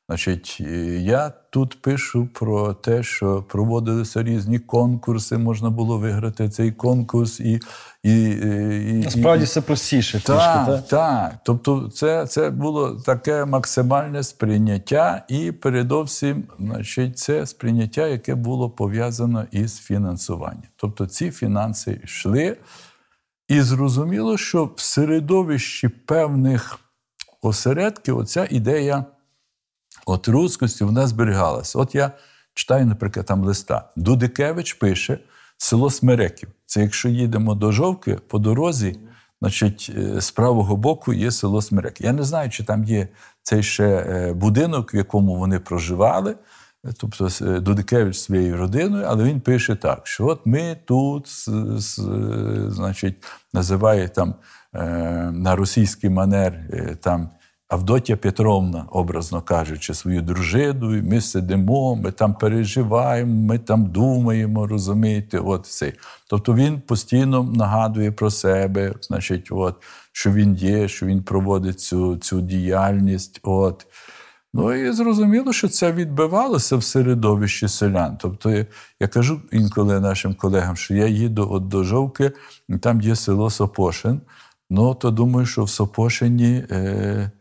Значить, е, я тут пишу про те, що проводилися різні конкурси, можна було виграти цей конкурс і. і, і Насправді і, все простіше. так, так? так. Тобто, це, це було таке максимальне сприйняття, і передовсім, значить, це сприйняття, яке було пов'язано із фінансуванням. Тобто ці фінанси йшли, і зрозуміло, що в середовищі певних осередків оця ідея от рускості вона зберігалася. От я читаю, наприклад, там листа. Дудикевич пише село Смереків. Це якщо їдемо до Жовки по дорозі, значить, е, з правого боку є село Смереків. Я не знаю, чи там є цей ще е, будинок, в якому вони проживали. Е, Тобто Дудикевич своєю родиною, але він пише так, що от ми тут, значить, називає там на російський манер там Авдотя Петровна, образно кажучи, свою дружину, і ми сидимо, ми там переживаємо, ми там думаємо, розумієте, от це. Тобто він постійно нагадує про себе, значить, от, що він є, що він проводить цю, цю діяльність. От. Ну і зрозуміло, що це відбивалося в середовищі селян. Тобто, я, кажу інколи нашим колегам, що я їду от до Жовки, там є село Сопошин. Ну, то думаю, що в Сопошині. Е,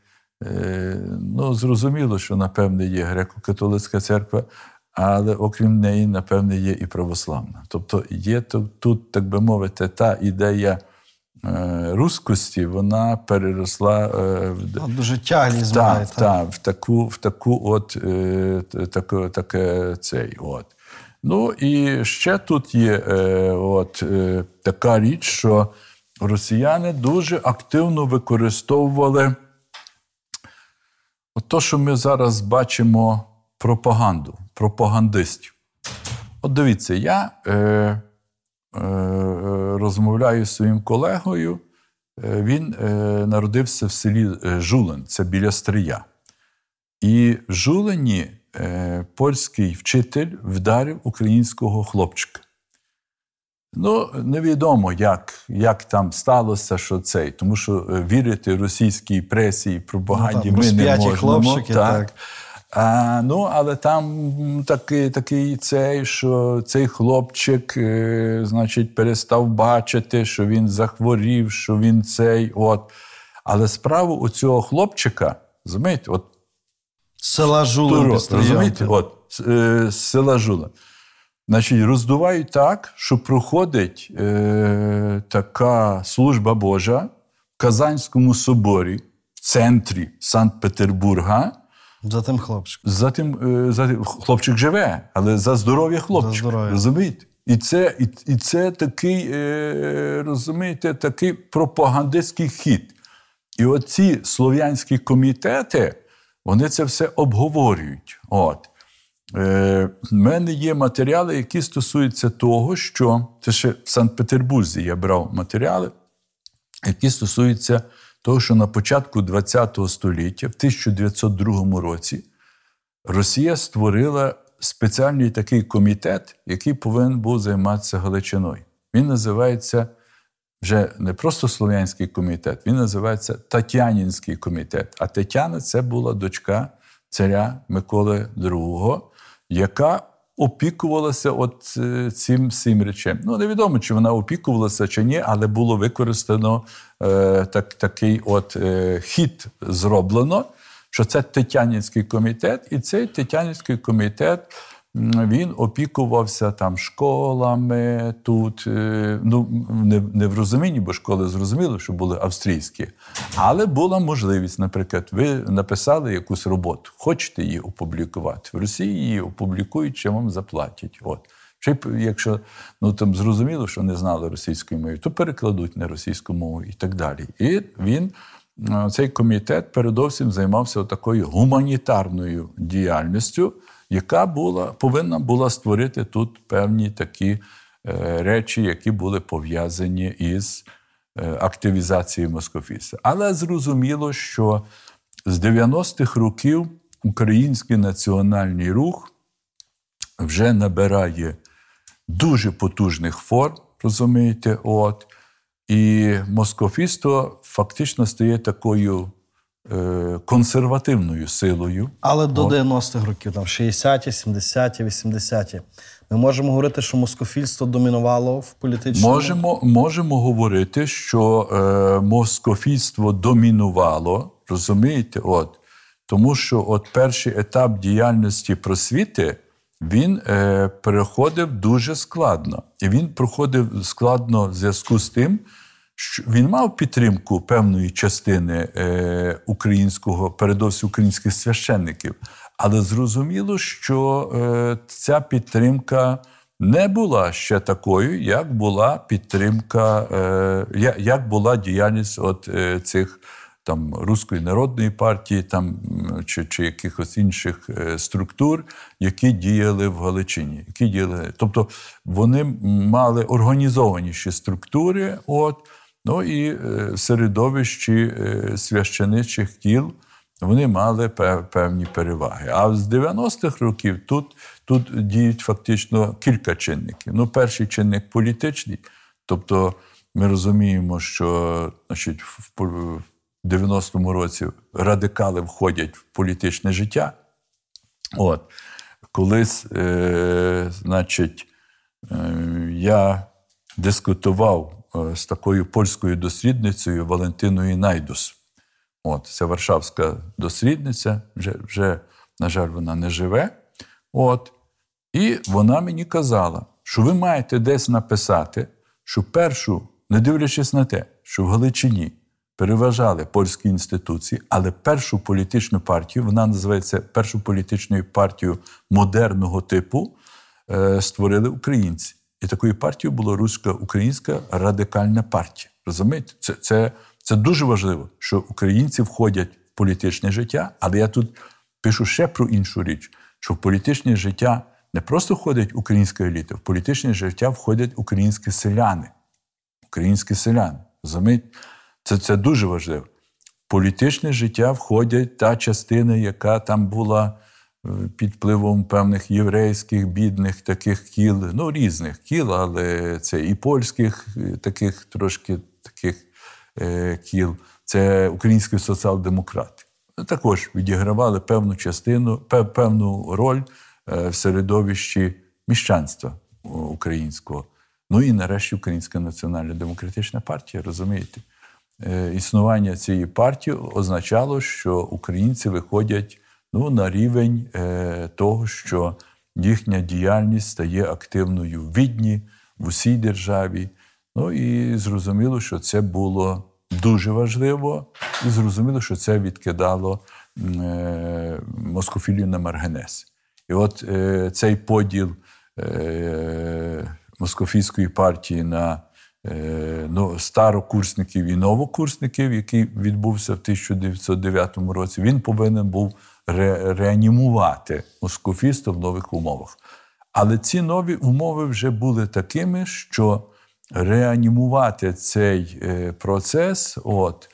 Ну, зрозуміло, що, напевне, є греко-католицька церква, але окрім неї, напевне, є і православна. Тобто є тут, так би мовити, та ідея е, рускості, вона переросла е, в Ну, Дуже так, так. так, в таку, в таку от е, т- таке, цей. От. Ну і ще тут є е, от, е, така річ, що росіяни дуже активно використовували от то, що ми зараз бачимо пропаганду, пропагандистів. От дивіться, я е, е, розмовляю з своїм колегою. Е, Він е, народився в селі е, Жулин, це біля Стрия. І в Жулині е, польський вчитель вдарив українського хлопчика. Ну, невідомо, як, як там сталося, що цей, тому що е, вірити російській пресі і пропаганді Ну, там ми не можемо. хлопчики, так. А, ну, але там такий, такий цей, що цей хлопчик, е, значить, перестав бачити, що він захворів, що він цей. От. Але справу у цього хлопчика, розумієте, от Села під розумієте, от, е, села Жула. Значить, роздувають так, що проходить е, така служба Божа в Казанському соборі в центрі Санкт-Петербурга. За тим хлопчиком. За тим, е, за тим хлопчик живе, але за здоров'я хлопчика. здоров'я. Розумієте? І це, і, і це такий, е, розумієте, такий пропагандистський хід. І оці слов'янські комітети, вони це все обговорюють. От. Е, в мене є матеріали, які стосуються того, що це ще в Санкт-Петербурзі я брав матеріали, які стосуються того, що на початку ХХ століття, в 1902 році, Росія створила спеціальний такий комітет, який повинен був займатися Галичиною. Він називається вже не просто Слов'янський комітет, він називається Тетянінський комітет. А Тетяна це була дочка царя Миколи II, яка опікувалася от е, цим всім речем. Ну, невідомо, чи вона опікувалася чи ні, але було використано е, так, такий от е, хід зроблено, що це Тетянінський комітет, і цей Тетянінський комітет. Він опікувався там школами тут. е, Ну не, не в розумінні, бо школи зрозуміло, що були австрійські. Але була можливість, наприклад, ви написали якусь роботу, хочете її опублікувати. В Росії її опублікують, чи вам заплатять. От. Чи якщо ну там зрозуміло, що не знали російської мови, то перекладуть на російську мову і так далі. І він, е, цей комітет, передовсім займався такою гуманітарною діяльністю, яка була повинна була створити тут певні такі е, речі, які були пов'язані із е, активізацією москофіста. Але зрозуміло, що з 90-х років український національний рух вже набирає дуже потужних форм, розумієте, от. І москофіство фактично стає такою консервативною силою. Але до 90-х років, там 60-ті, 70-ті, 80-ті. Ми можемо говорити, що москофільство домінувало в політичному. Можемо, можемо говорити, що е, москофійство домінувало, розумієте? От, тому що от перший етап діяльності просвіти він е, переходив дуже складно. І він проходив складно в зв'язку з тим, він мав підтримку певної частини е, українського, передовсім українських священників. Але зрозуміло, що е, ця підтримка не була ще такою, як була підтримка, е, як була діяльність от, цих там Руської народної партії, там чи, чи якихось інших структур, які діяли в Галичині. Які діяли, тобто вони мали організованіші структури, от, ну і е, в середовищі е, священичих кіл вони мали певні переваги. А з 90-х років тут, тут діють фактично кілька чинників. Ну, перший чинник політичний, тобто ми розуміємо, що значить, в 90-му році радикали входять в політичне життя. От. Колись, е, значить, е, я дискутував е, з такою польською дослідницею Валентиною Найдус. От, це Варшавська дослідниця, вже, вже, на жаль, вона не живе. От. І вона мені казала, що ви маєте десь написати, що першу, не дивлячись на те, що в Галичині переважали польські інституції, але першу політичну партію, вона називається першу політичною партією модерного типу, е, створили українці. І такою партією була руська українська радикальна партія. Розумієте? Це, це, це дуже важливо, що українці входять в політичне життя, але я тут пишу ще про іншу річ, що в політичне життя не просто входить українська еліта, в політичне життя входять українські селяни. Українські селяни. Розумієте? Це, це дуже важливо. В політичне життя входять та частина, яка там була під впливом певних єврейських, бідних таких кіл, ну різних кіл, але це і польських е, таких трошки таких е, кіл, це українські соціал-демократи. Також відігравали певну частину, певну роль е, в середовищі міщанства е, українського. Ну і нарешті Українська національна демократична партія, розумієте? Е, Існування цієї партії означало, що українці виходять ну, на рівень е, того, що їхня діяльність стає активною в Відні, в усій державі. Ну і зрозуміло, що це було дуже важливо, і зрозуміло, що це відкидало е, москофілію на маргенес. І от е, цей поділ москофійської партії на ну, старокурсників і новокурсників, який відбувся в 1909 році, він повинен був ре, реанімувати москофісту в нових умовах. Але ці нові умови вже були такими, що реанімувати цей е, процес, от,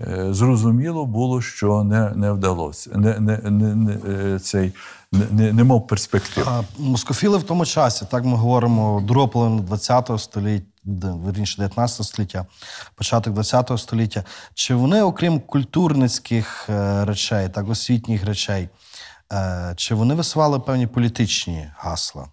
е, зрозуміло було, що не, не вдалося. Не, не, не, не, е, цей, не, не, мав перспектив. А москофіли в тому часі, так ми говоримо, друга половина 20 століття, верніше 19 століття, початок 20 століття. Чи вони, окрім культурницьких е, речей, так освітніх речей, е, чи вони висували певні політичні гасла,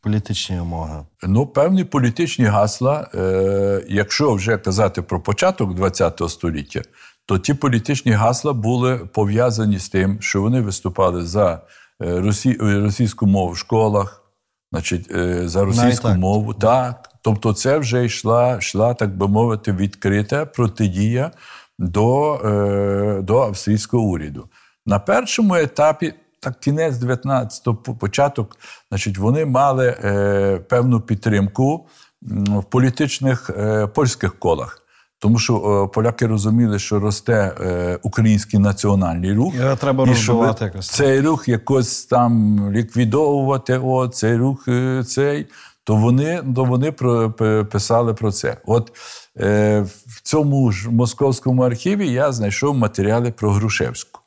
політичні вимоги? Ну, певні політичні гасла, е, якщо вже казати про початок ХХ століття, то ті політичні гасла були пов'язані з тим, що вони виступали за росі, російську мову в школах, значить, за російську так. мову. Так. Тобто, це вже йшла, йшла, так би мовити, відкрита протидія до, е, до австрійського уряду. На першому етапі так кінець 19-го, початок, значить, вони мали е, певну підтримку в політичних е, польських колах. Тому що е, поляки розуміли, що росте е, український національний рух. Його треба і щоб якось. Цей рух якось там ліквідовувати, о, цей рух, е, цей, то вони, то вони про, писали про це. От е, в цьому ж московському архіві я знайшов матеріали про Грушевську.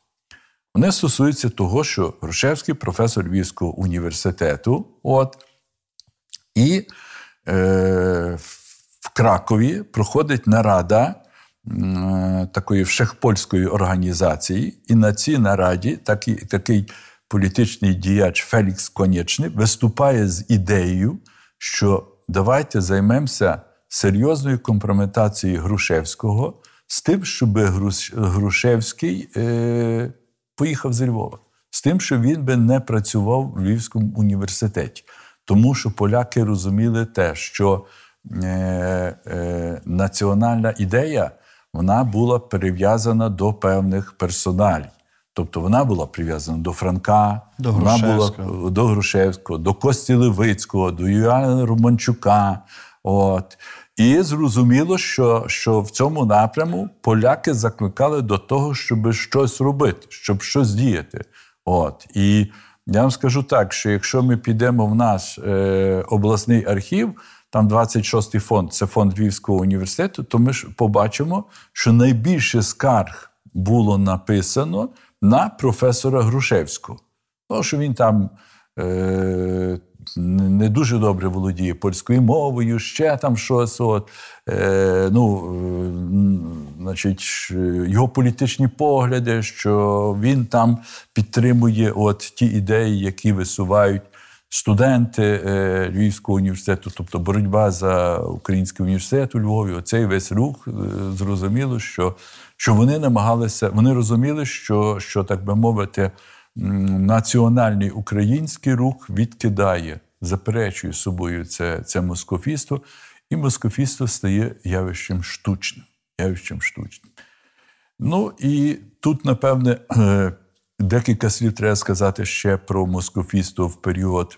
Вони стосуються того, що Грушевський професор Львівського університету, от, і е, в Кракові проходить нарада такої всехпольської організації, і на цій нараді такий, такий політичний діяч Фелікс Конєчний виступає з ідеєю, що давайте займемося серйозною компрометацією Грушевського з тим, щоб Грушевський е, поїхав з Львова, з тим, що він би не працював в Львівському університеті. Тому що поляки розуміли те, що е, е, національна ідея вона була прив'язана до певних персоналій. Тобто вона була прив'язана до Франка, До вона Грушевського. була до Грушевського, до Кості Левицького, до Юліана Романчука. От. І зрозуміло, що, що в цьому напряму поляки закликали до того, щоб щось робити, щоб щось діяти. От. І я вам скажу так, що якщо ми підемо в наш е, обласний архів, там 26-й фонд, це фонд Львівського університету, то ми ж побачимо, що найбільше скарг було написано на професора Грушевського. Тому що він там е, не дуже добре володіє польською мовою, ще там щось. От, е, ну, е, значить, його політичні погляди, що він там підтримує от ті ідеї, які висувають студенти е, Львівського університету, тобто боротьба за український університет у Львові, оцей весь рух, е, зрозуміло, що, що вони намагалися, вони розуміли, що, що так би мовити, національний український рух відкидає, заперечує собою це, це москофістство, і москофістство стає явищем штучним. Явищем штучним. Ну і тут, напевне, е, декілька слів треба сказати ще про москофісту в період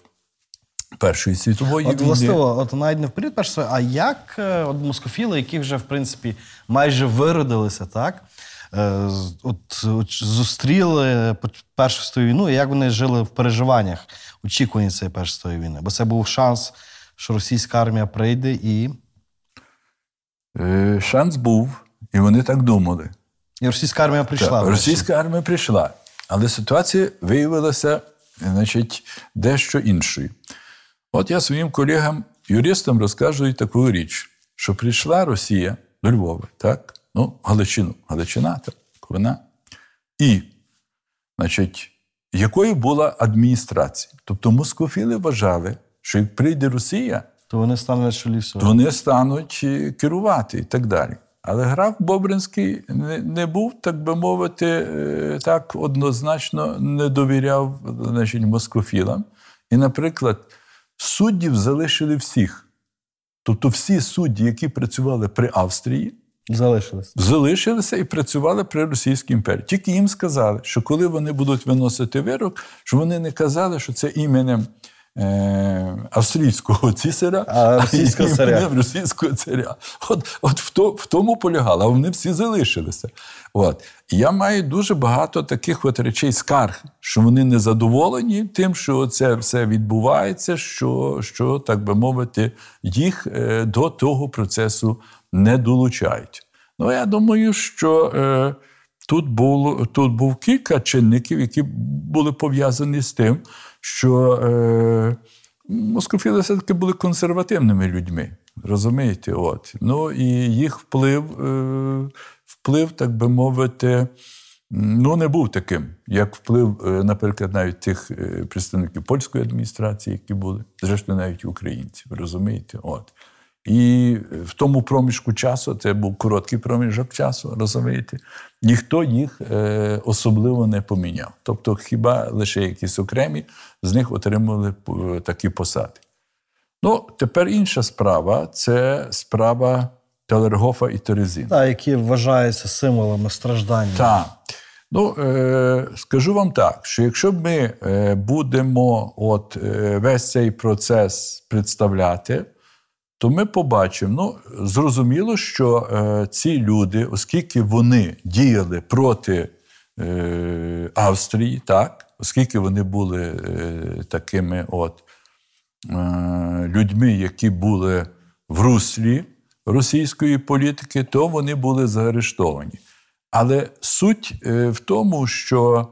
Першої світової От, війни. властиво, от навіть не в період першої, а як е, от москофіли, які вже в принципі майже виродилися, так? е, от, от зустріли Першу світову війну, і як вони жили в переживаннях, очікуванні цієї першої світової війни. Бо це був шанс, що російська армія прийде і. Е, шанс був, і вони так думали. І російська армія прийшла. Так, російська армія прийшла, але ситуація виявилася значить, дещо іншою. От я своїм колегам, юристам розказую таку річ, що прийшла Росія до Львова, так? Ну, Галичину, Галичина, так, вона. І, значить, якою була адміністрація? Тобто москофіли вважали, що як прийде Росія, То вони стануть чолі всього. то вони стануть е, керувати і так далі. Але граф Бобринський не, не був, так би мовити, е, так однозначно не довіряв значить, москофілам. І, наприклад, суддів залишили всіх. Тобто всі судді, які працювали при Австрії, Залишились. залишилися і працювали при Російській імперії. Тільки їм сказали, що коли вони будуть виносити вирок, що вони не казали, що це іменем е, австрійського цісаря, А російського царя. іменем російського царя. От, от в, то, в тому полягало, а вони всі залишилися. От. Я маю дуже багато таких от речей скарг, що вони не задоволені тим, що це все відбувається, що, що так би мовити, їх е, до того процесу не долучають. Ну, я думаю, що е, тут, було, тут був кілька чинників, які були пов'язані з тим, що е, москофіли все-таки були консервативними людьми. Розумієте? От. Ну, і їх вплив, е, вплив, так би мовити, ну, не був таким, як вплив, е, наприклад, навіть тих е, представників польської адміністрації, які були, зрештою, навіть українців. Розумієте? От. І в тому проміжку часу, це був короткий проміжок часу, розумієте, ніхто їх е, особливо не поміняв. Тобто, хіба лише якісь окремі з них отримали такі посади. Ну, тепер інша справа це справа Телергофа і Терезин. Так, які вважаються символами страждання. Так. Ну, е, скажу вам так, що якщо ми е, будемо от, весь цей процес представляти, то ми побачимо, ну, зрозуміло, що е, ці люди, оскільки вони діяли проти е, Австрії, так, оскільки вони були е, такими от, е, людьми, які були в руслі російської політики, то вони були заарештовані. Але суть е, в тому, що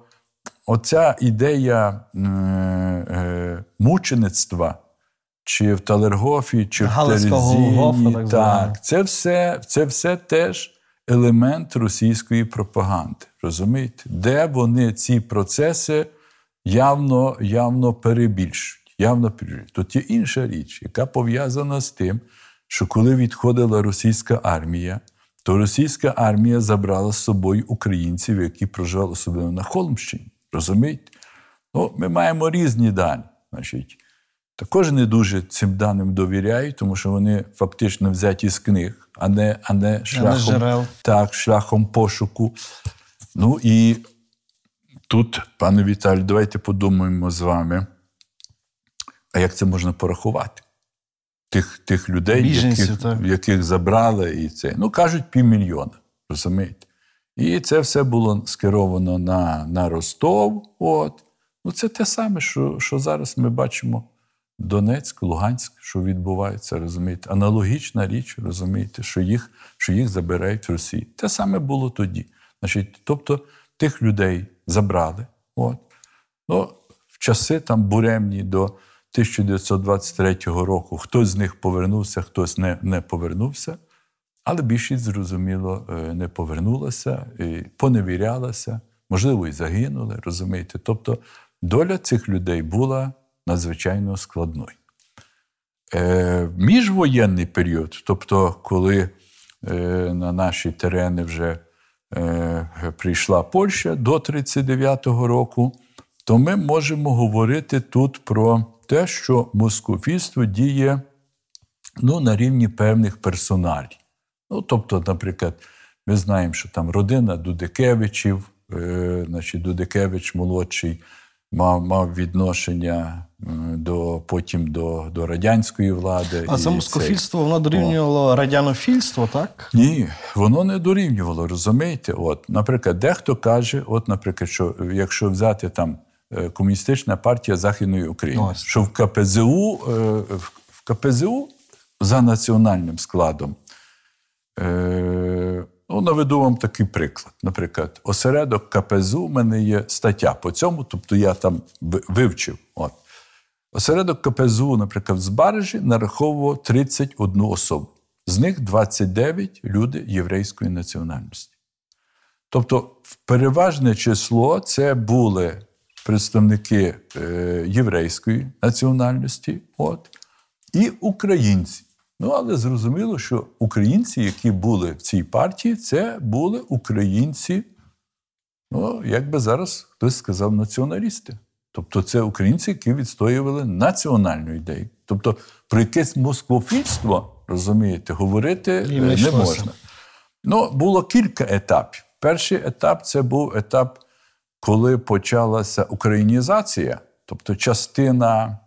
оця ідея е, мучеництва, чи в Талергофі, чи в Голгофа, так так, це все, це все теж елемент російської пропаганди. Розумієте? Де вони ці процеси явно, явно перебільшують. Явно перебільшують. Тут є інша річ, яка пов'язана з тим, що коли відходила російська армія, то російська армія забрала з собою українців, які проживали особливо на Холмщині. Розумієте? Ну, ми маємо різні дані. Значить, також не дуже цим даним довіряю, тому що вони фактично взяті з книг, а не, а не шляхом, так, шляхом пошуку. Ну і тут, пане Віталій, давайте подумаємо з вами, а як це можна порахувати? Тих, тих людей, Біженців, яких, так. яких забрали, і це. Ну, кажуть, півмільйона, розумієте? І це все було скеровано на, на Ростов. От. Ну, це те саме, що, що зараз ми бачимо Донецьк, Луганськ, що відбувається, розумієте? Аналогічна річ, розумієте, що їх, що їх забирають в Росії. Те саме було тоді. Значить, тобто тих людей забрали. От. Ну, в часи там буремні до 1923 року хтось з них повернувся, хтось не, не повернувся. Але більшість, зрозуміло, е, не повернулася, і поневірялася, можливо, і загинули, розумієте. Тобто доля цих людей була надзвичайно складною. Е, міжвоєнний період, тобто, коли е, на наші терени вже е, прийшла Польща до 39-го року, то ми можемо говорити тут про те, що москофільство діє ну, на рівні певних персоналів. Ну, тобто, наприклад, ми знаємо, що там родина Дудикевичів, е, значить, Дудикевич молодший, мав, мав відношення до, потім до, до радянської влади. А це москофільство, воно дорівнювало радянофільство, так? ні, воно не дорівнювало, розумієте? От, наприклад, дехто каже, от, наприклад, що якщо взяти там е, комуністична партія Західної України, Ось. що в КПЗУ, е, в- КПЗУ за національним складом. Е, ну, наведу вам такий приклад. Наприклад, осередок КПЗУ в мене є стаття по цьому, тобто я там вивчив. От. Осередок КПЗУ, наприклад, в Збаражі нараховував 31 особу. З них 29 люди єврейської національності. Тобто, переважне число це були представники е, єврейської національності от, і українці. Ну, але зрозуміло, що українці, які були в цій партії, це були українці, ну, як би зараз хтось сказав, націоналісти. Тобто це українці, які відстоювали національну ідею. Тобто про якесь москвофільство, розумієте, говорити І е, не можна. Ну, було кілька етапів. Перший етап це був етап, коли почалася українізація, тобто частина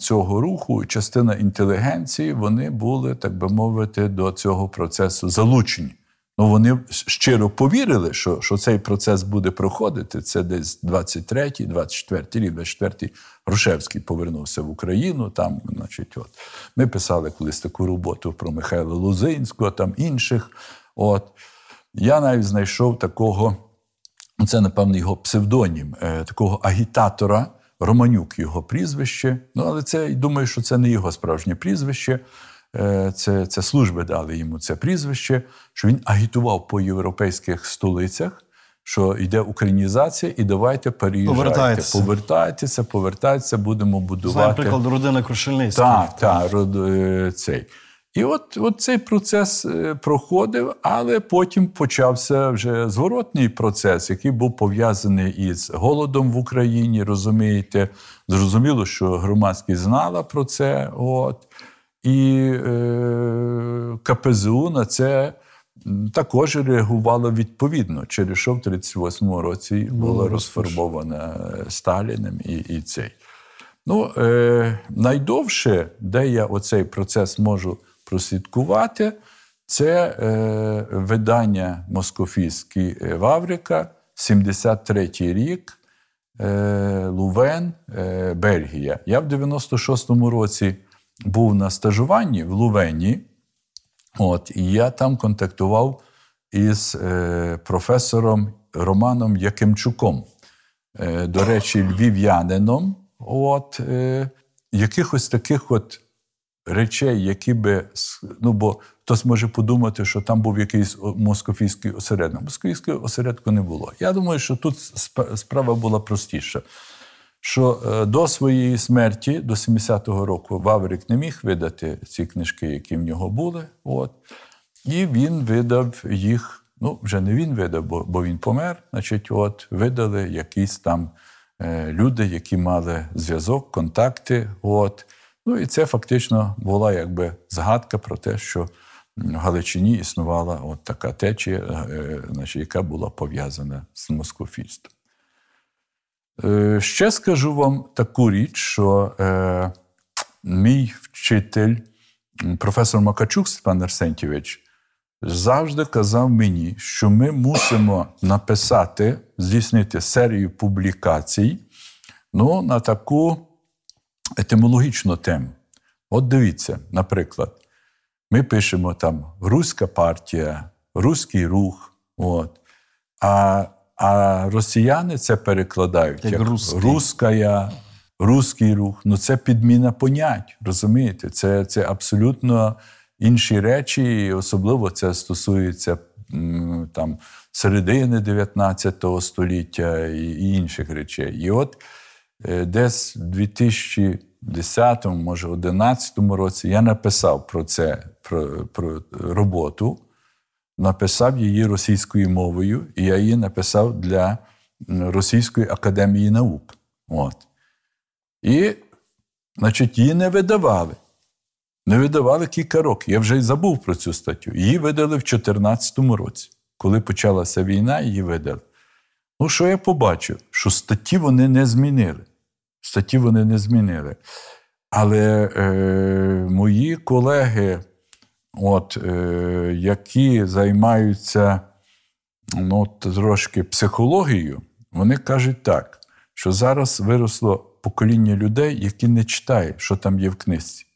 цього руху, частина інтелігенції, вони були, так би мовити, до цього процесу залучені. Ну, вони щиро повірили, що, що цей процес буде проходити. Це десь 23-й, 24-й рік, 24-й Грушевський повернувся в Україну. Там, значить, от. Ми писали колись таку роботу про Михайла Лозинського, там інших. От. Я навіть знайшов такого, це, напевно, його псевдонім, е, такого агітатора, Романюк його прізвище. Ну, але це, думаю, що це не його справжнє прізвище. Е, Це, це служби дали йому це прізвище, що він агітував по європейських столицях, що йде українізація, і давайте переїжджайте. Повертайтеся. Повертайтеся, повертайтеся, будемо будувати. Знаємо приклад родини Крушельницької. Так, так, е, цей. І от, от цей процес е, проходив, але потім почався вже зворотній процес, який був пов'язаний із голодом в Україні. Розумієте, зрозуміло, що громадськість знала про це. От. І е, КПЗУ на це також реагувало відповідно, через що в 38-му році була розформована е, Сталіним і, і цей. Ну, е, найдовше, де я оцей процес можу прослідкувати, це е, видання Москофійський е, Ваврика, 73-й рік, е, Лувен, е, Бельгія. Я в 96-му році був на стажуванні в Лувені, от, і я там контактував із е, професором Романом Якимчуком е, до речі, львів'янином, от, е, якихось таких от речей, які би. Ну, бо хтось може подумати, що там був якийсь москофійський осередок. Москвійського осередку не було. Я думаю, що тут сп- справа була простіша. Що е, до своєї смерті, до 70-го року, Ваврик не міг видати ці книжки, які в нього були. От. І він видав їх. Ну, вже не він видав, бо, бо він помер. Значить, от видали якісь там е, люди, які мали зв'язок, контакти. От. Ну і це фактично була якби згадка про те, що в Галичині існувала от така течія, е, значить, яка була пов'язана з москофільством. Е, Ще скажу вам таку річ, що е, мій вчитель, професор Макачук Степан Арсентьович, завжди казав мені, що ми мусимо написати, здійснити серію публікацій ну, на таку етимологічну тему. От дивіться, наприклад, ми пишемо там Руська партія, Руський рух. От. А, а росіяни це перекладають Як як, «русський». руская, руський рух. Ну це підміна понять, розумієте? Це, це абсолютно інші речі, і особливо це стосується там, середини 19 століття і, і інших речей. І от е, десь в 2010, може, 2011 році я написав про це, про, про роботу написав її російською мовою, і я її написав для Російської академії наук. От. І, значить, її не видавали. Не видавали кілька років. Я вже й забув про цю статтю. Її видали в 2014 році. Коли почалася війна, її видали. Ну, що я побачив? Що статті вони не змінили. Статті вони не змінили. Але е, мої колеги, от, е, які займаються ну, трошки психологією, вони кажуть так, що зараз виросло покоління людей, які не читають, що там є в книжці,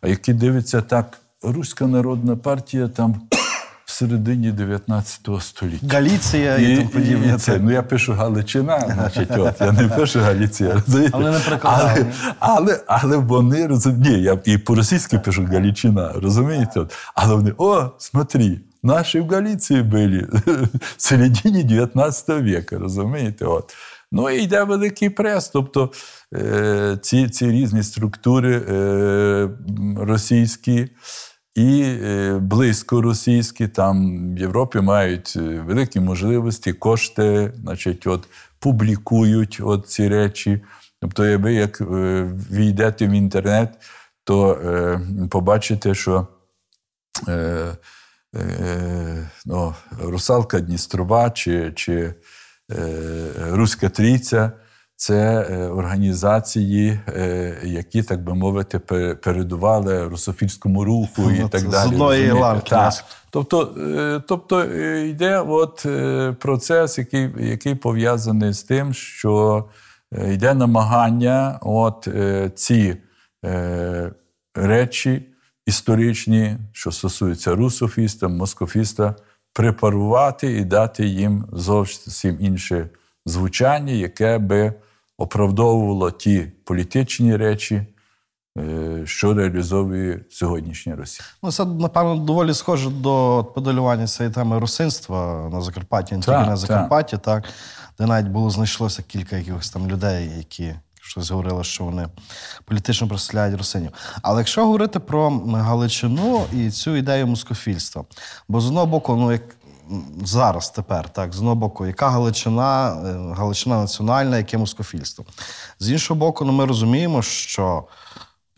а які дивляться так, Руська народна партія там в середині 19 століття. Галіція і, тому подібне. це, ну я пишу Галичина, значить, от, я не пишу Галіція. розумієте? Але не але, але, але вони розуміють, ні, я і по-російськи пишу Галичина, розумієте? От. Але вони, о, смотри, наші в Галіції були в середині 19 віка, розумієте? От. Ну і йде великий прес, тобто е, ці, ці різні структури е, російські і е, близько російські, там в Європі мають е, великі можливості, кошти, значить, от, публікують от ці речі. Тобто, ви як е, війдете в інтернет, то е, побачите, що е, е, ну, русалка Дністрова чи, чи е, Руська Трійця це е, організації, е, які, так би мовити, пе- передували русофільському руху і Ну, так це з далі. одної ланки, Тобто, е, тобто йде от процес, який, який пов'язаний з тим, що йде намагання от ці речі історичні, що стосуються русофіста, москофіста, препарувати і дати їм зовсім інше звучання, яке би оправдовувало ті політичні речі, е, що реалізовує сьогоднішня Росія. Ну, це, напевно, доволі схоже до подолювання цієї теми русинства на Закарпатті, не тільки Так, на. Закарпатті, так, де навіть було знайшлося кілька якихось там людей, які щось говорили, що вони політично представляють русинів. Але якщо говорити про Галичину і цю ідею москофільства, бо з одного боку, ну як зараз тепер, так, з одного боку, яка Галичина, е, Галичина національна, яке москофільство. З іншого боку, ну, ми розуміємо, що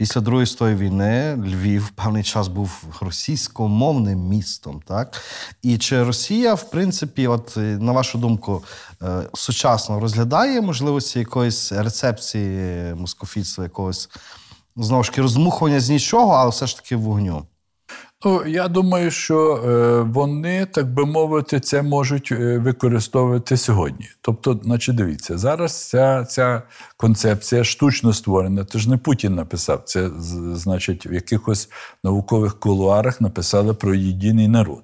Після Другої світової війни Львів певний час був російськомовним містом, так? І чи Росія, в принципі, от е, на вашу думку, е, сучасно розглядає можливості якоїсь рецепції москофільства, якогось знову ж таки роздмухування з нічого, але все ж таки вогню? Ну, я думаю, що е, вони, так би мовити, це можуть е, використовувати сьогодні. Тобто, значить, дивіться, зараз ця, ця концепція штучно створена. Це ж не Путін написав, це значить в якихось наукових кулуарах написали про єдиний народ.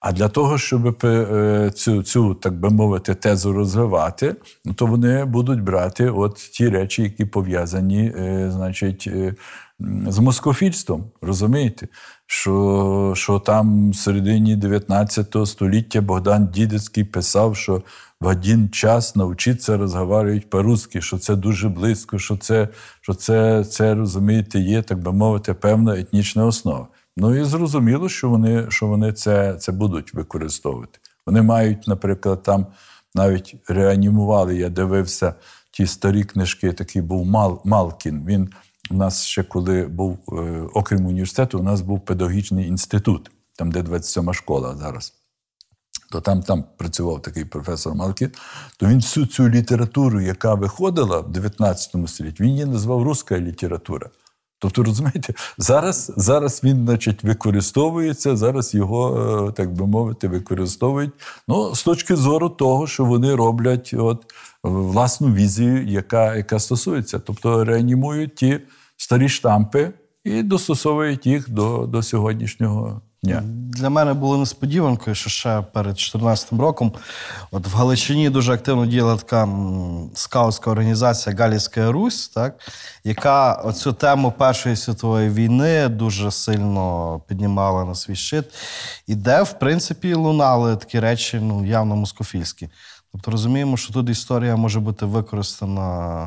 А для того, щоб е, цю, цю, так би мовити, тезу розвивати, то вони будуть брати от ті речі, які пов'язані, значить, з москофільством. Розумієте? Що, що там в середині 19 століття Богдан Дідицький писав, що в один час навчитися розговорювати по-русски, що це дуже близько, що це, що це, це розумієте, є, так би мовити, певна етнічна основа. Ну і зрозуміло, що вони, що вони це, це будуть використовувати. Вони мають, наприклад, там навіть реанімували, я дивився ті старі книжки, такий був Мал, Малкін. Він у нас ще коли був, е, окрім університету, у нас був педагогічний інститут, там, де 27 школа зараз то там, там працював такий професор Малкін, то він всю цю літературу, яка виходила в 19 столітті, він її назвав руська література. Тобто, розумієте, зараз, зараз він, значить, використовується, зараз його, е, так би мовити, використовують. Ну, з точки зору того, що вони роблять от, власну візію, яка, яка стосується. Тобто реанімують ті старі штампи і достосовують їх до, до сьогоднішнього дня. Для мене було несподіванкою, що ще перед 2014 роком от в Галичині дуже активно діяла така скаутська організація Галійська Русь, так, яка оцю тему Першої світової війни дуже сильно піднімала на свій щит, і де, в принципі, лунали такі речі ну, явно москофільські. Тобто розуміємо, що тут історія може бути використана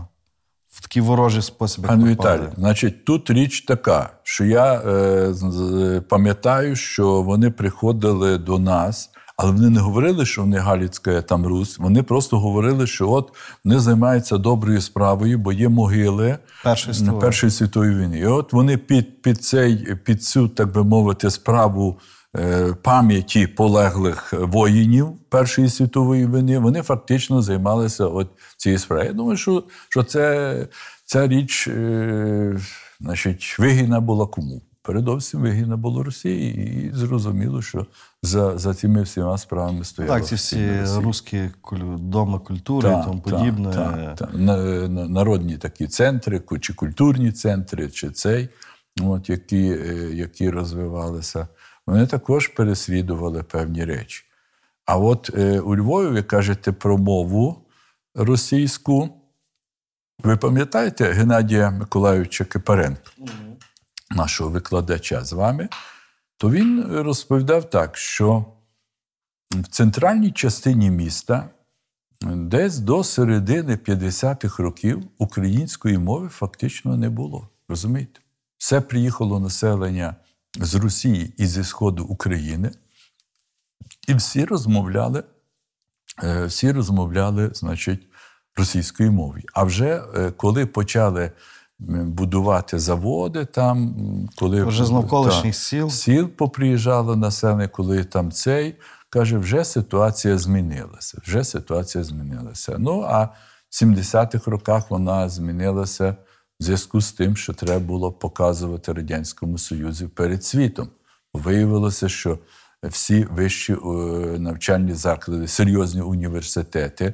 в такий ворожий спосіб. як Віталій, значить, тут річ така, що я е, з- пам'ятаю, що вони приходили до нас, але вони не говорили, що вони Галіцька там Русь. Вони просто говорили, що от вони займаються доброю справою, бо є могили Першої світової. Війни. І от вони під, під, цей, під цю, так би мовити, справу е, пам'яті полеглих воїнів Першої світової війни, вони фактично займалися от цією справою. Я думаю, що, що це, ця річ е, значить, вигідна була кому? Передовсім вигідна була Росії, і зрозуміло, що за, за цими всіма справами стояла Так, ці всі русські доми культури Так, і тому подібне. На- на- Народні такі центри, чи культурні центри, чи цей, от, які, е, які розвивалися, вони також переслідували певні речі. А от е, у Львові ви кажете про мову російську. Ви пам'ятаєте Геннадія Миколайовича Кипаренка, нашого викладача з вами? То він розповідав так, що в центральній частині міста Десь до середини 50-х років української мови фактично не було. Розумієте? Все приїхало населення з Росії і зі Сходу України, і всі розмовляли, е, всі розмовляли, значить, російською мовою. А вже е, коли почали будувати заводи, там, коли Вже з навколишніх сіл. сіл поприїжджало населення, коли там цей. Каже, вже ситуація змінилася. Вже ситуація змінилася. Ну а в 70-х роках вона змінилася в зв'язку з тим, що треба було показувати Радянському Союзі перед світом. Виявилося, що всі вищі е, навчальні заклади, серйозні університети,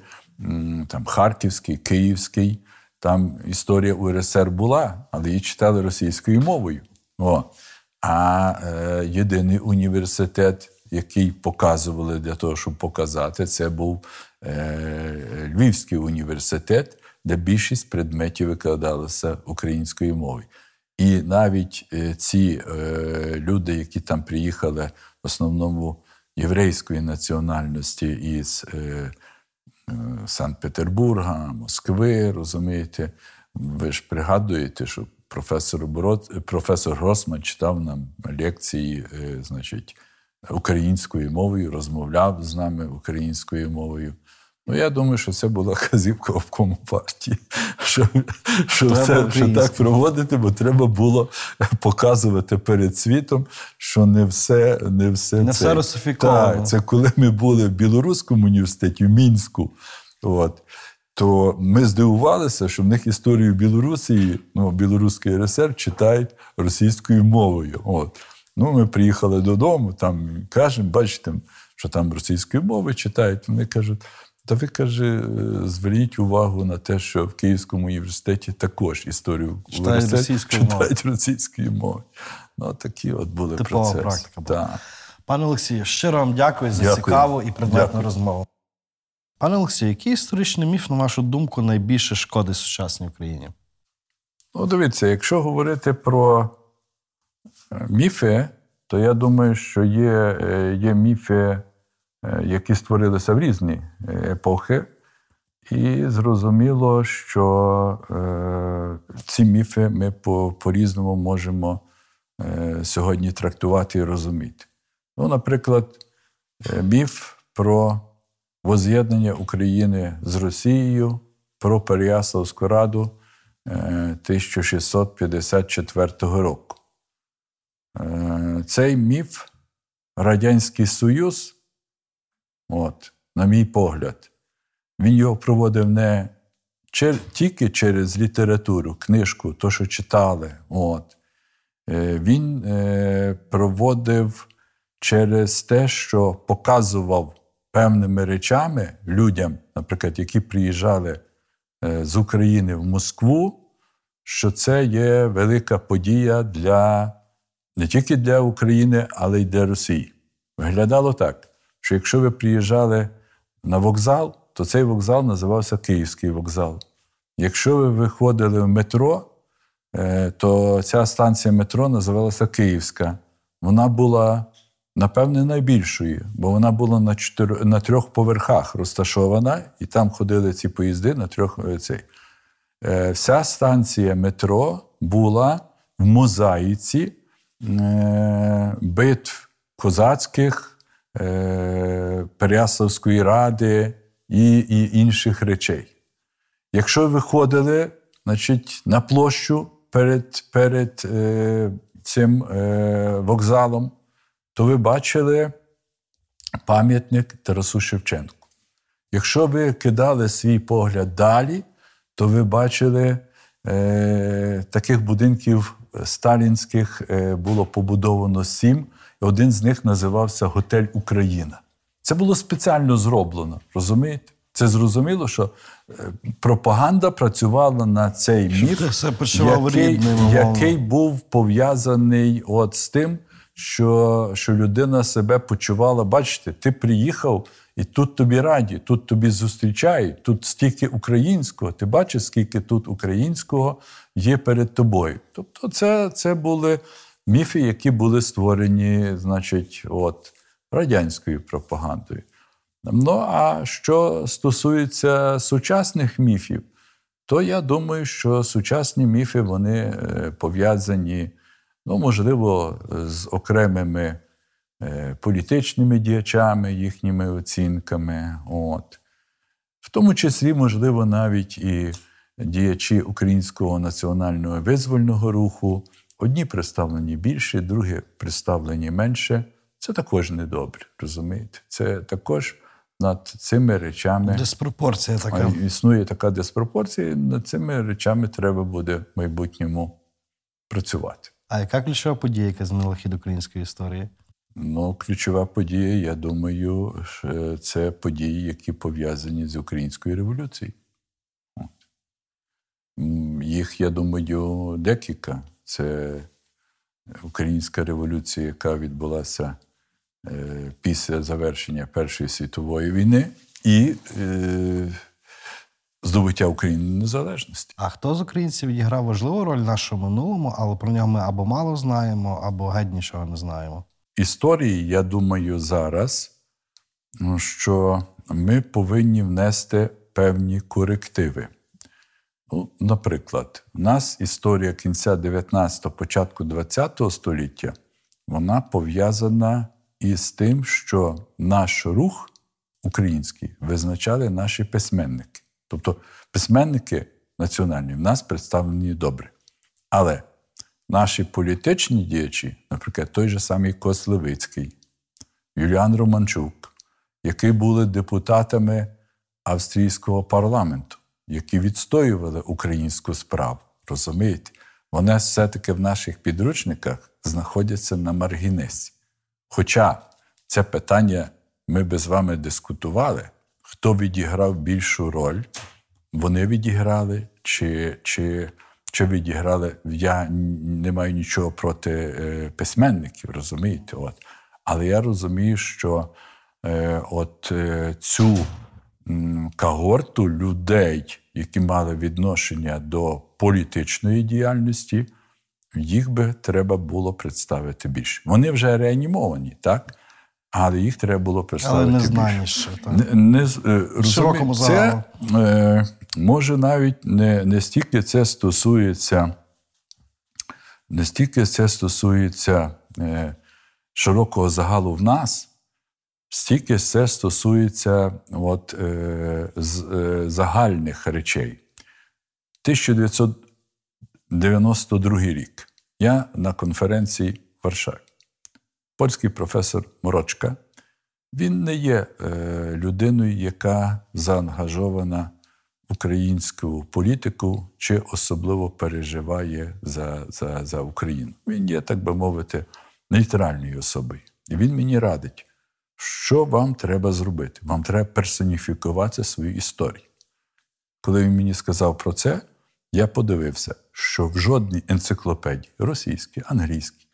там Харківський, Київський, там історія УРСР була, але її читали російською мовою. О. А е, єдиний університет, який показували для того, щоб показати, це був е, Львівський університет, де більшість предметів викладалися українською мовою. І навіть е, ці е, люди, які там приїхали в основному єврейської національності із е, Санкт-Петербурга, Москви, розумієте, ви ж пригадуєте, що професор, Бород, професор Гросман читав нам лекції, значить, українською мовою, розмовляв з нами українською мовою. Ну, я думаю, що це була казівка обкому партії, <laughs> що, що, це, що так проводити, бо треба було показувати перед світом, що не все не все Не це. все русифіковано. Так, це коли ми були в Білоруському університеті, в Мінську. От, то ми здивувалися, що в них історію Білорусі, ну, Білоруський РСР читають російською мовою. От. Ну, ми приїхали додому, там кажемо, бачите, що там російською мовою читають. Вони кажуть, та ви каже, е, зверніть увагу на те, що в Київському університеті також історію Читають російською читають російською мовою. Ну, такі от були Типова процеси. практика. Так. Пане Олексію, щиро вам дякую за Дякую. цікаву і предметну розмову. Пане Олексію, який історичний міф, на вашу думку, найбільше шкодить сучасній Україні? Ну, дивіться, якщо говорити про е, міфи, то я думаю, що є, е, є міфи, які створилися в різні е, епохи. І зрозуміло, що е, ці міфи ми по, по-різному можемо е, сьогодні трактувати і розуміти. Ну, наприклад, е, міф про воз'єднання України з Росією, про Переяславську раду е, 1654 року. Е, Цей міф Радянський Союз, от, на мій погляд, він його проводив не чер- тільки через літературу, книжку, то, що читали. От. Е, Він е, проводив через те, що показував певними речами людям, наприклад, які приїжджали е, з України в Москву, що це є велика подія для не тільки для України, але й для Росії. Виглядало так, що якщо ви приїжджали на вокзал, то цей вокзал називався Київський вокзал. Якщо ви виходили в метро, е, то ця станція метро називалася Київська. Вона була, напевне, найбільшою, бо вона була на, чотир... на трьох поверхах розташована, і там ходили ці поїзди на трьох е, цей. Е, Вся станція метро була в мозаїці битв козацьких, Переяславської ради і, і інших речей. Якщо ви виходили значить, на площу перед, перед е, цим е, вокзалом, то ви бачили пам'ятник Тарасу Шевченку. Якщо ви кидали свій погляд далі, то ви бачили е, таких будинків сталінських е, було побудовано сім, один з них називався Готель Україна. Це було спеціально зроблено, розумієте? Це зрозуміло, що е, пропаганда працювала на цей міф, який, який був пов'язаний от з тим, що, що людина себе почувала. Бачите, ти приїхав, і тут тобі раді, тут тобі зустрічають, тут стільки українського. Ти бачиш, скільки тут українського є перед тобою. Тобто, це, це були міфи, які були створені, значить, от, радянською пропагандою. Ну, а що стосується сучасних міфів, то я думаю, що сучасні міфи вони е, пов'язані, ну, можливо, з окремими е, політичними діячами, їхніми оцінками. От. В тому числі, можливо, навіть і діячі українського національного визвольного руху. Одні представлені більше, другі представлені менше. Це також недобре, розумієте? Це також над цими речами Диспропорція така. існує така диспропорція, і над цими речами треба буде в майбутньому працювати. А яка ключова подія, яка змінила хід української історії? Ну, ключова подія, я думаю, це події, які пов'язані з українською революцією. От. Їх, я думаю, декілька. Це українська революція, яка відбулася е, після завершення Першої світової війни, і е, здобуття України незалежності. А хто з українців відіграв важливу роль в нашому минулому, але про нього ми або мало знаємо, або геть нічого не знаємо. історії, я думаю, зараз, ну, що ми повинні внести певні корективи. Наприклад, у нас історія кінця 19-го, початку 20-го століття, вона пов'язана із тим, що наш рух український визначали наші письменники. Тобто письменники національні в нас представлені добре. Але наші політичні діячі, наприклад, той же самий Кос Левицький, Юліан Романчук, які були депутатами австрійського парламенту, які відстоювали українську справу. Розумієте? Вони все-таки в наших підручниках знаходяться на маргінесі. Хоча це питання ми би з вами дискутували, хто відіграв більшу роль, вони відіграли, чи, чи, чи відіграли. Я не маю нічого проти е, письменників, розумієте? От. Але я розумію, що е, от е, цю когорту людей, які мали відношення до політичної діяльності, їх би треба було представити більше. Вони вже реанімовані, так? Але їх треба було представити Але не знаєш. Так. Не, не, Широкому це е, може навіть не, не стільки це стосується, не стільки це стосується е, широкого загалу в нас, стільки це стосується от, е, з, е, загальних речей. 1992 рік я на конференції в Варшаві. Польський професор Морочка. Він не є е, людиною, яка заангажована в українську політику чи особливо переживає за, за, за Україну. Він є, так би мовити, нейтральною особою. І він мені радить, що вам треба зробити. Вам треба персоніфікувати свою історію. Коли він мені сказав про це, я подивився, що в жодній енциклопедії російській, англійській,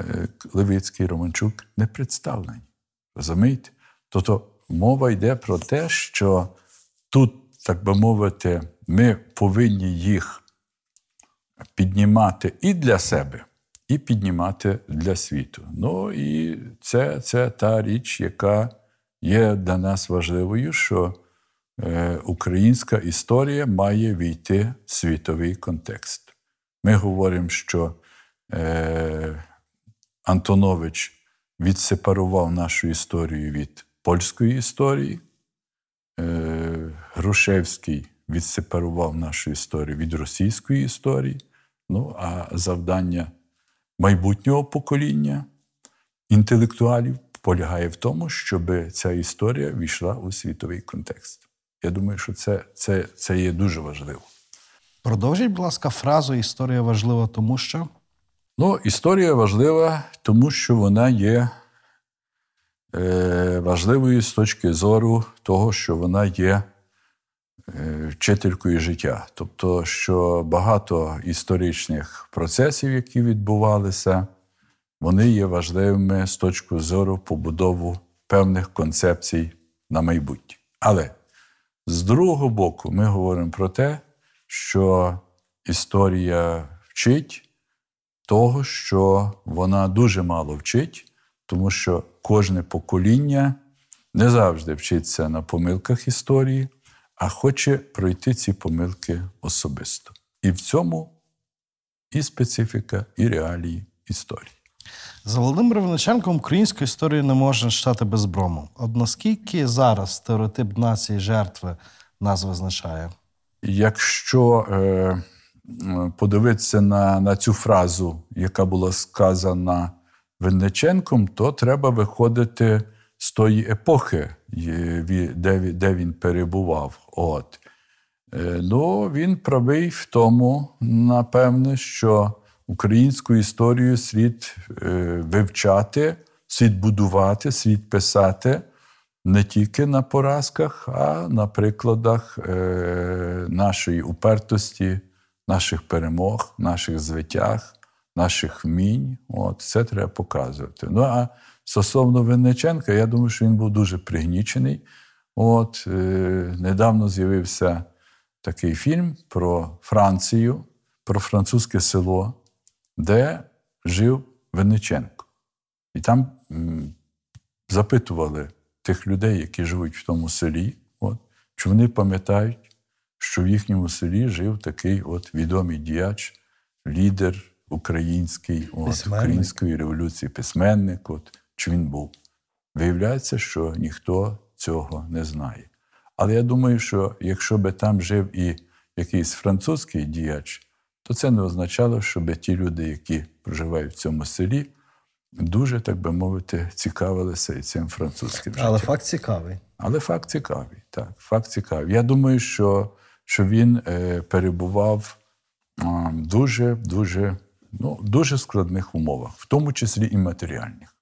е, Левицький, Романчук не представлені. Розумієте? Тобто мова йде про те, що тут, так би мовити, ми повинні їх піднімати і для себе, і піднімати для світу. Ну і це, це та річ, яка є для нас важливою, що е, українська історія має війти в світовий контекст. Ми говоримо, що е, Антонович відсепарував нашу історію від польської історії. Е, Грушевський відсепарував нашу історію від російської історії. Ну, а завдання майбутнього покоління інтелектуалів полягає в тому, щоб ця історія війшла у світовий контекст. Я думаю, що це, це, це є дуже важливо. Продовжіть, будь ласка, фразу Історія важлива, тому що. Ну, історія важлива, тому що вона є е, важливою з точки зору того, що вона є вчителькою життя. Тобто, що багато історичних процесів, які відбувалися, вони є важливими з точки зору побудову певних концепцій на майбутнє. Але з другого боку, ми говоримо про те, що історія вчить того, що вона дуже мало вчить, тому що кожне покоління не завжди вчиться на помилках історії, а хоче пройти ці помилки особисто. І в цьому і специфіка, і реалії історії. За Володимиром Винниченком українську історію не можна читати без брому. От наскільки зараз стереотип нації жертви нас визначає? Якщо е, подивитися на, на цю фразу, яка була сказана Винниченком, то треба виходити з тої епохи, де, де він перебував. От. Е, ну, він правий в тому, напевне, що українську історію слід е, вивчати, слід будувати, слід писати не тільки на поразках, а на прикладах е, нашої упертості, наших перемог, наших звитяг, наших вмінь. От, це треба показувати. Ну а стосовно Винниченка, я думаю, що він був дуже пригнічений. От, е, недавно з'явився такий фільм про Францію, про французьке село, де жив Винниченко. І там м, запитували тих людей, які живуть в тому селі, от, чи вони пам'ятають, що в їхньому селі жив такий от відомий діяч, лідер український, от, української революції, письменник, от, чи він був. Виявляється, що ніхто цього не знає. Але я думаю, що якщо би там жив і якийсь французький діяч, то це не означало, щоб ті люди, які проживають в цьому селі, дуже, так би мовити, цікавилися і цим французьким життям. факт цікавий. Але факт цікавий. Так, факт цікавий. Я думаю, що, що він е, перебував а, дуже, дуже, ну, дуже складних умовах, в тому числі і матеріальних.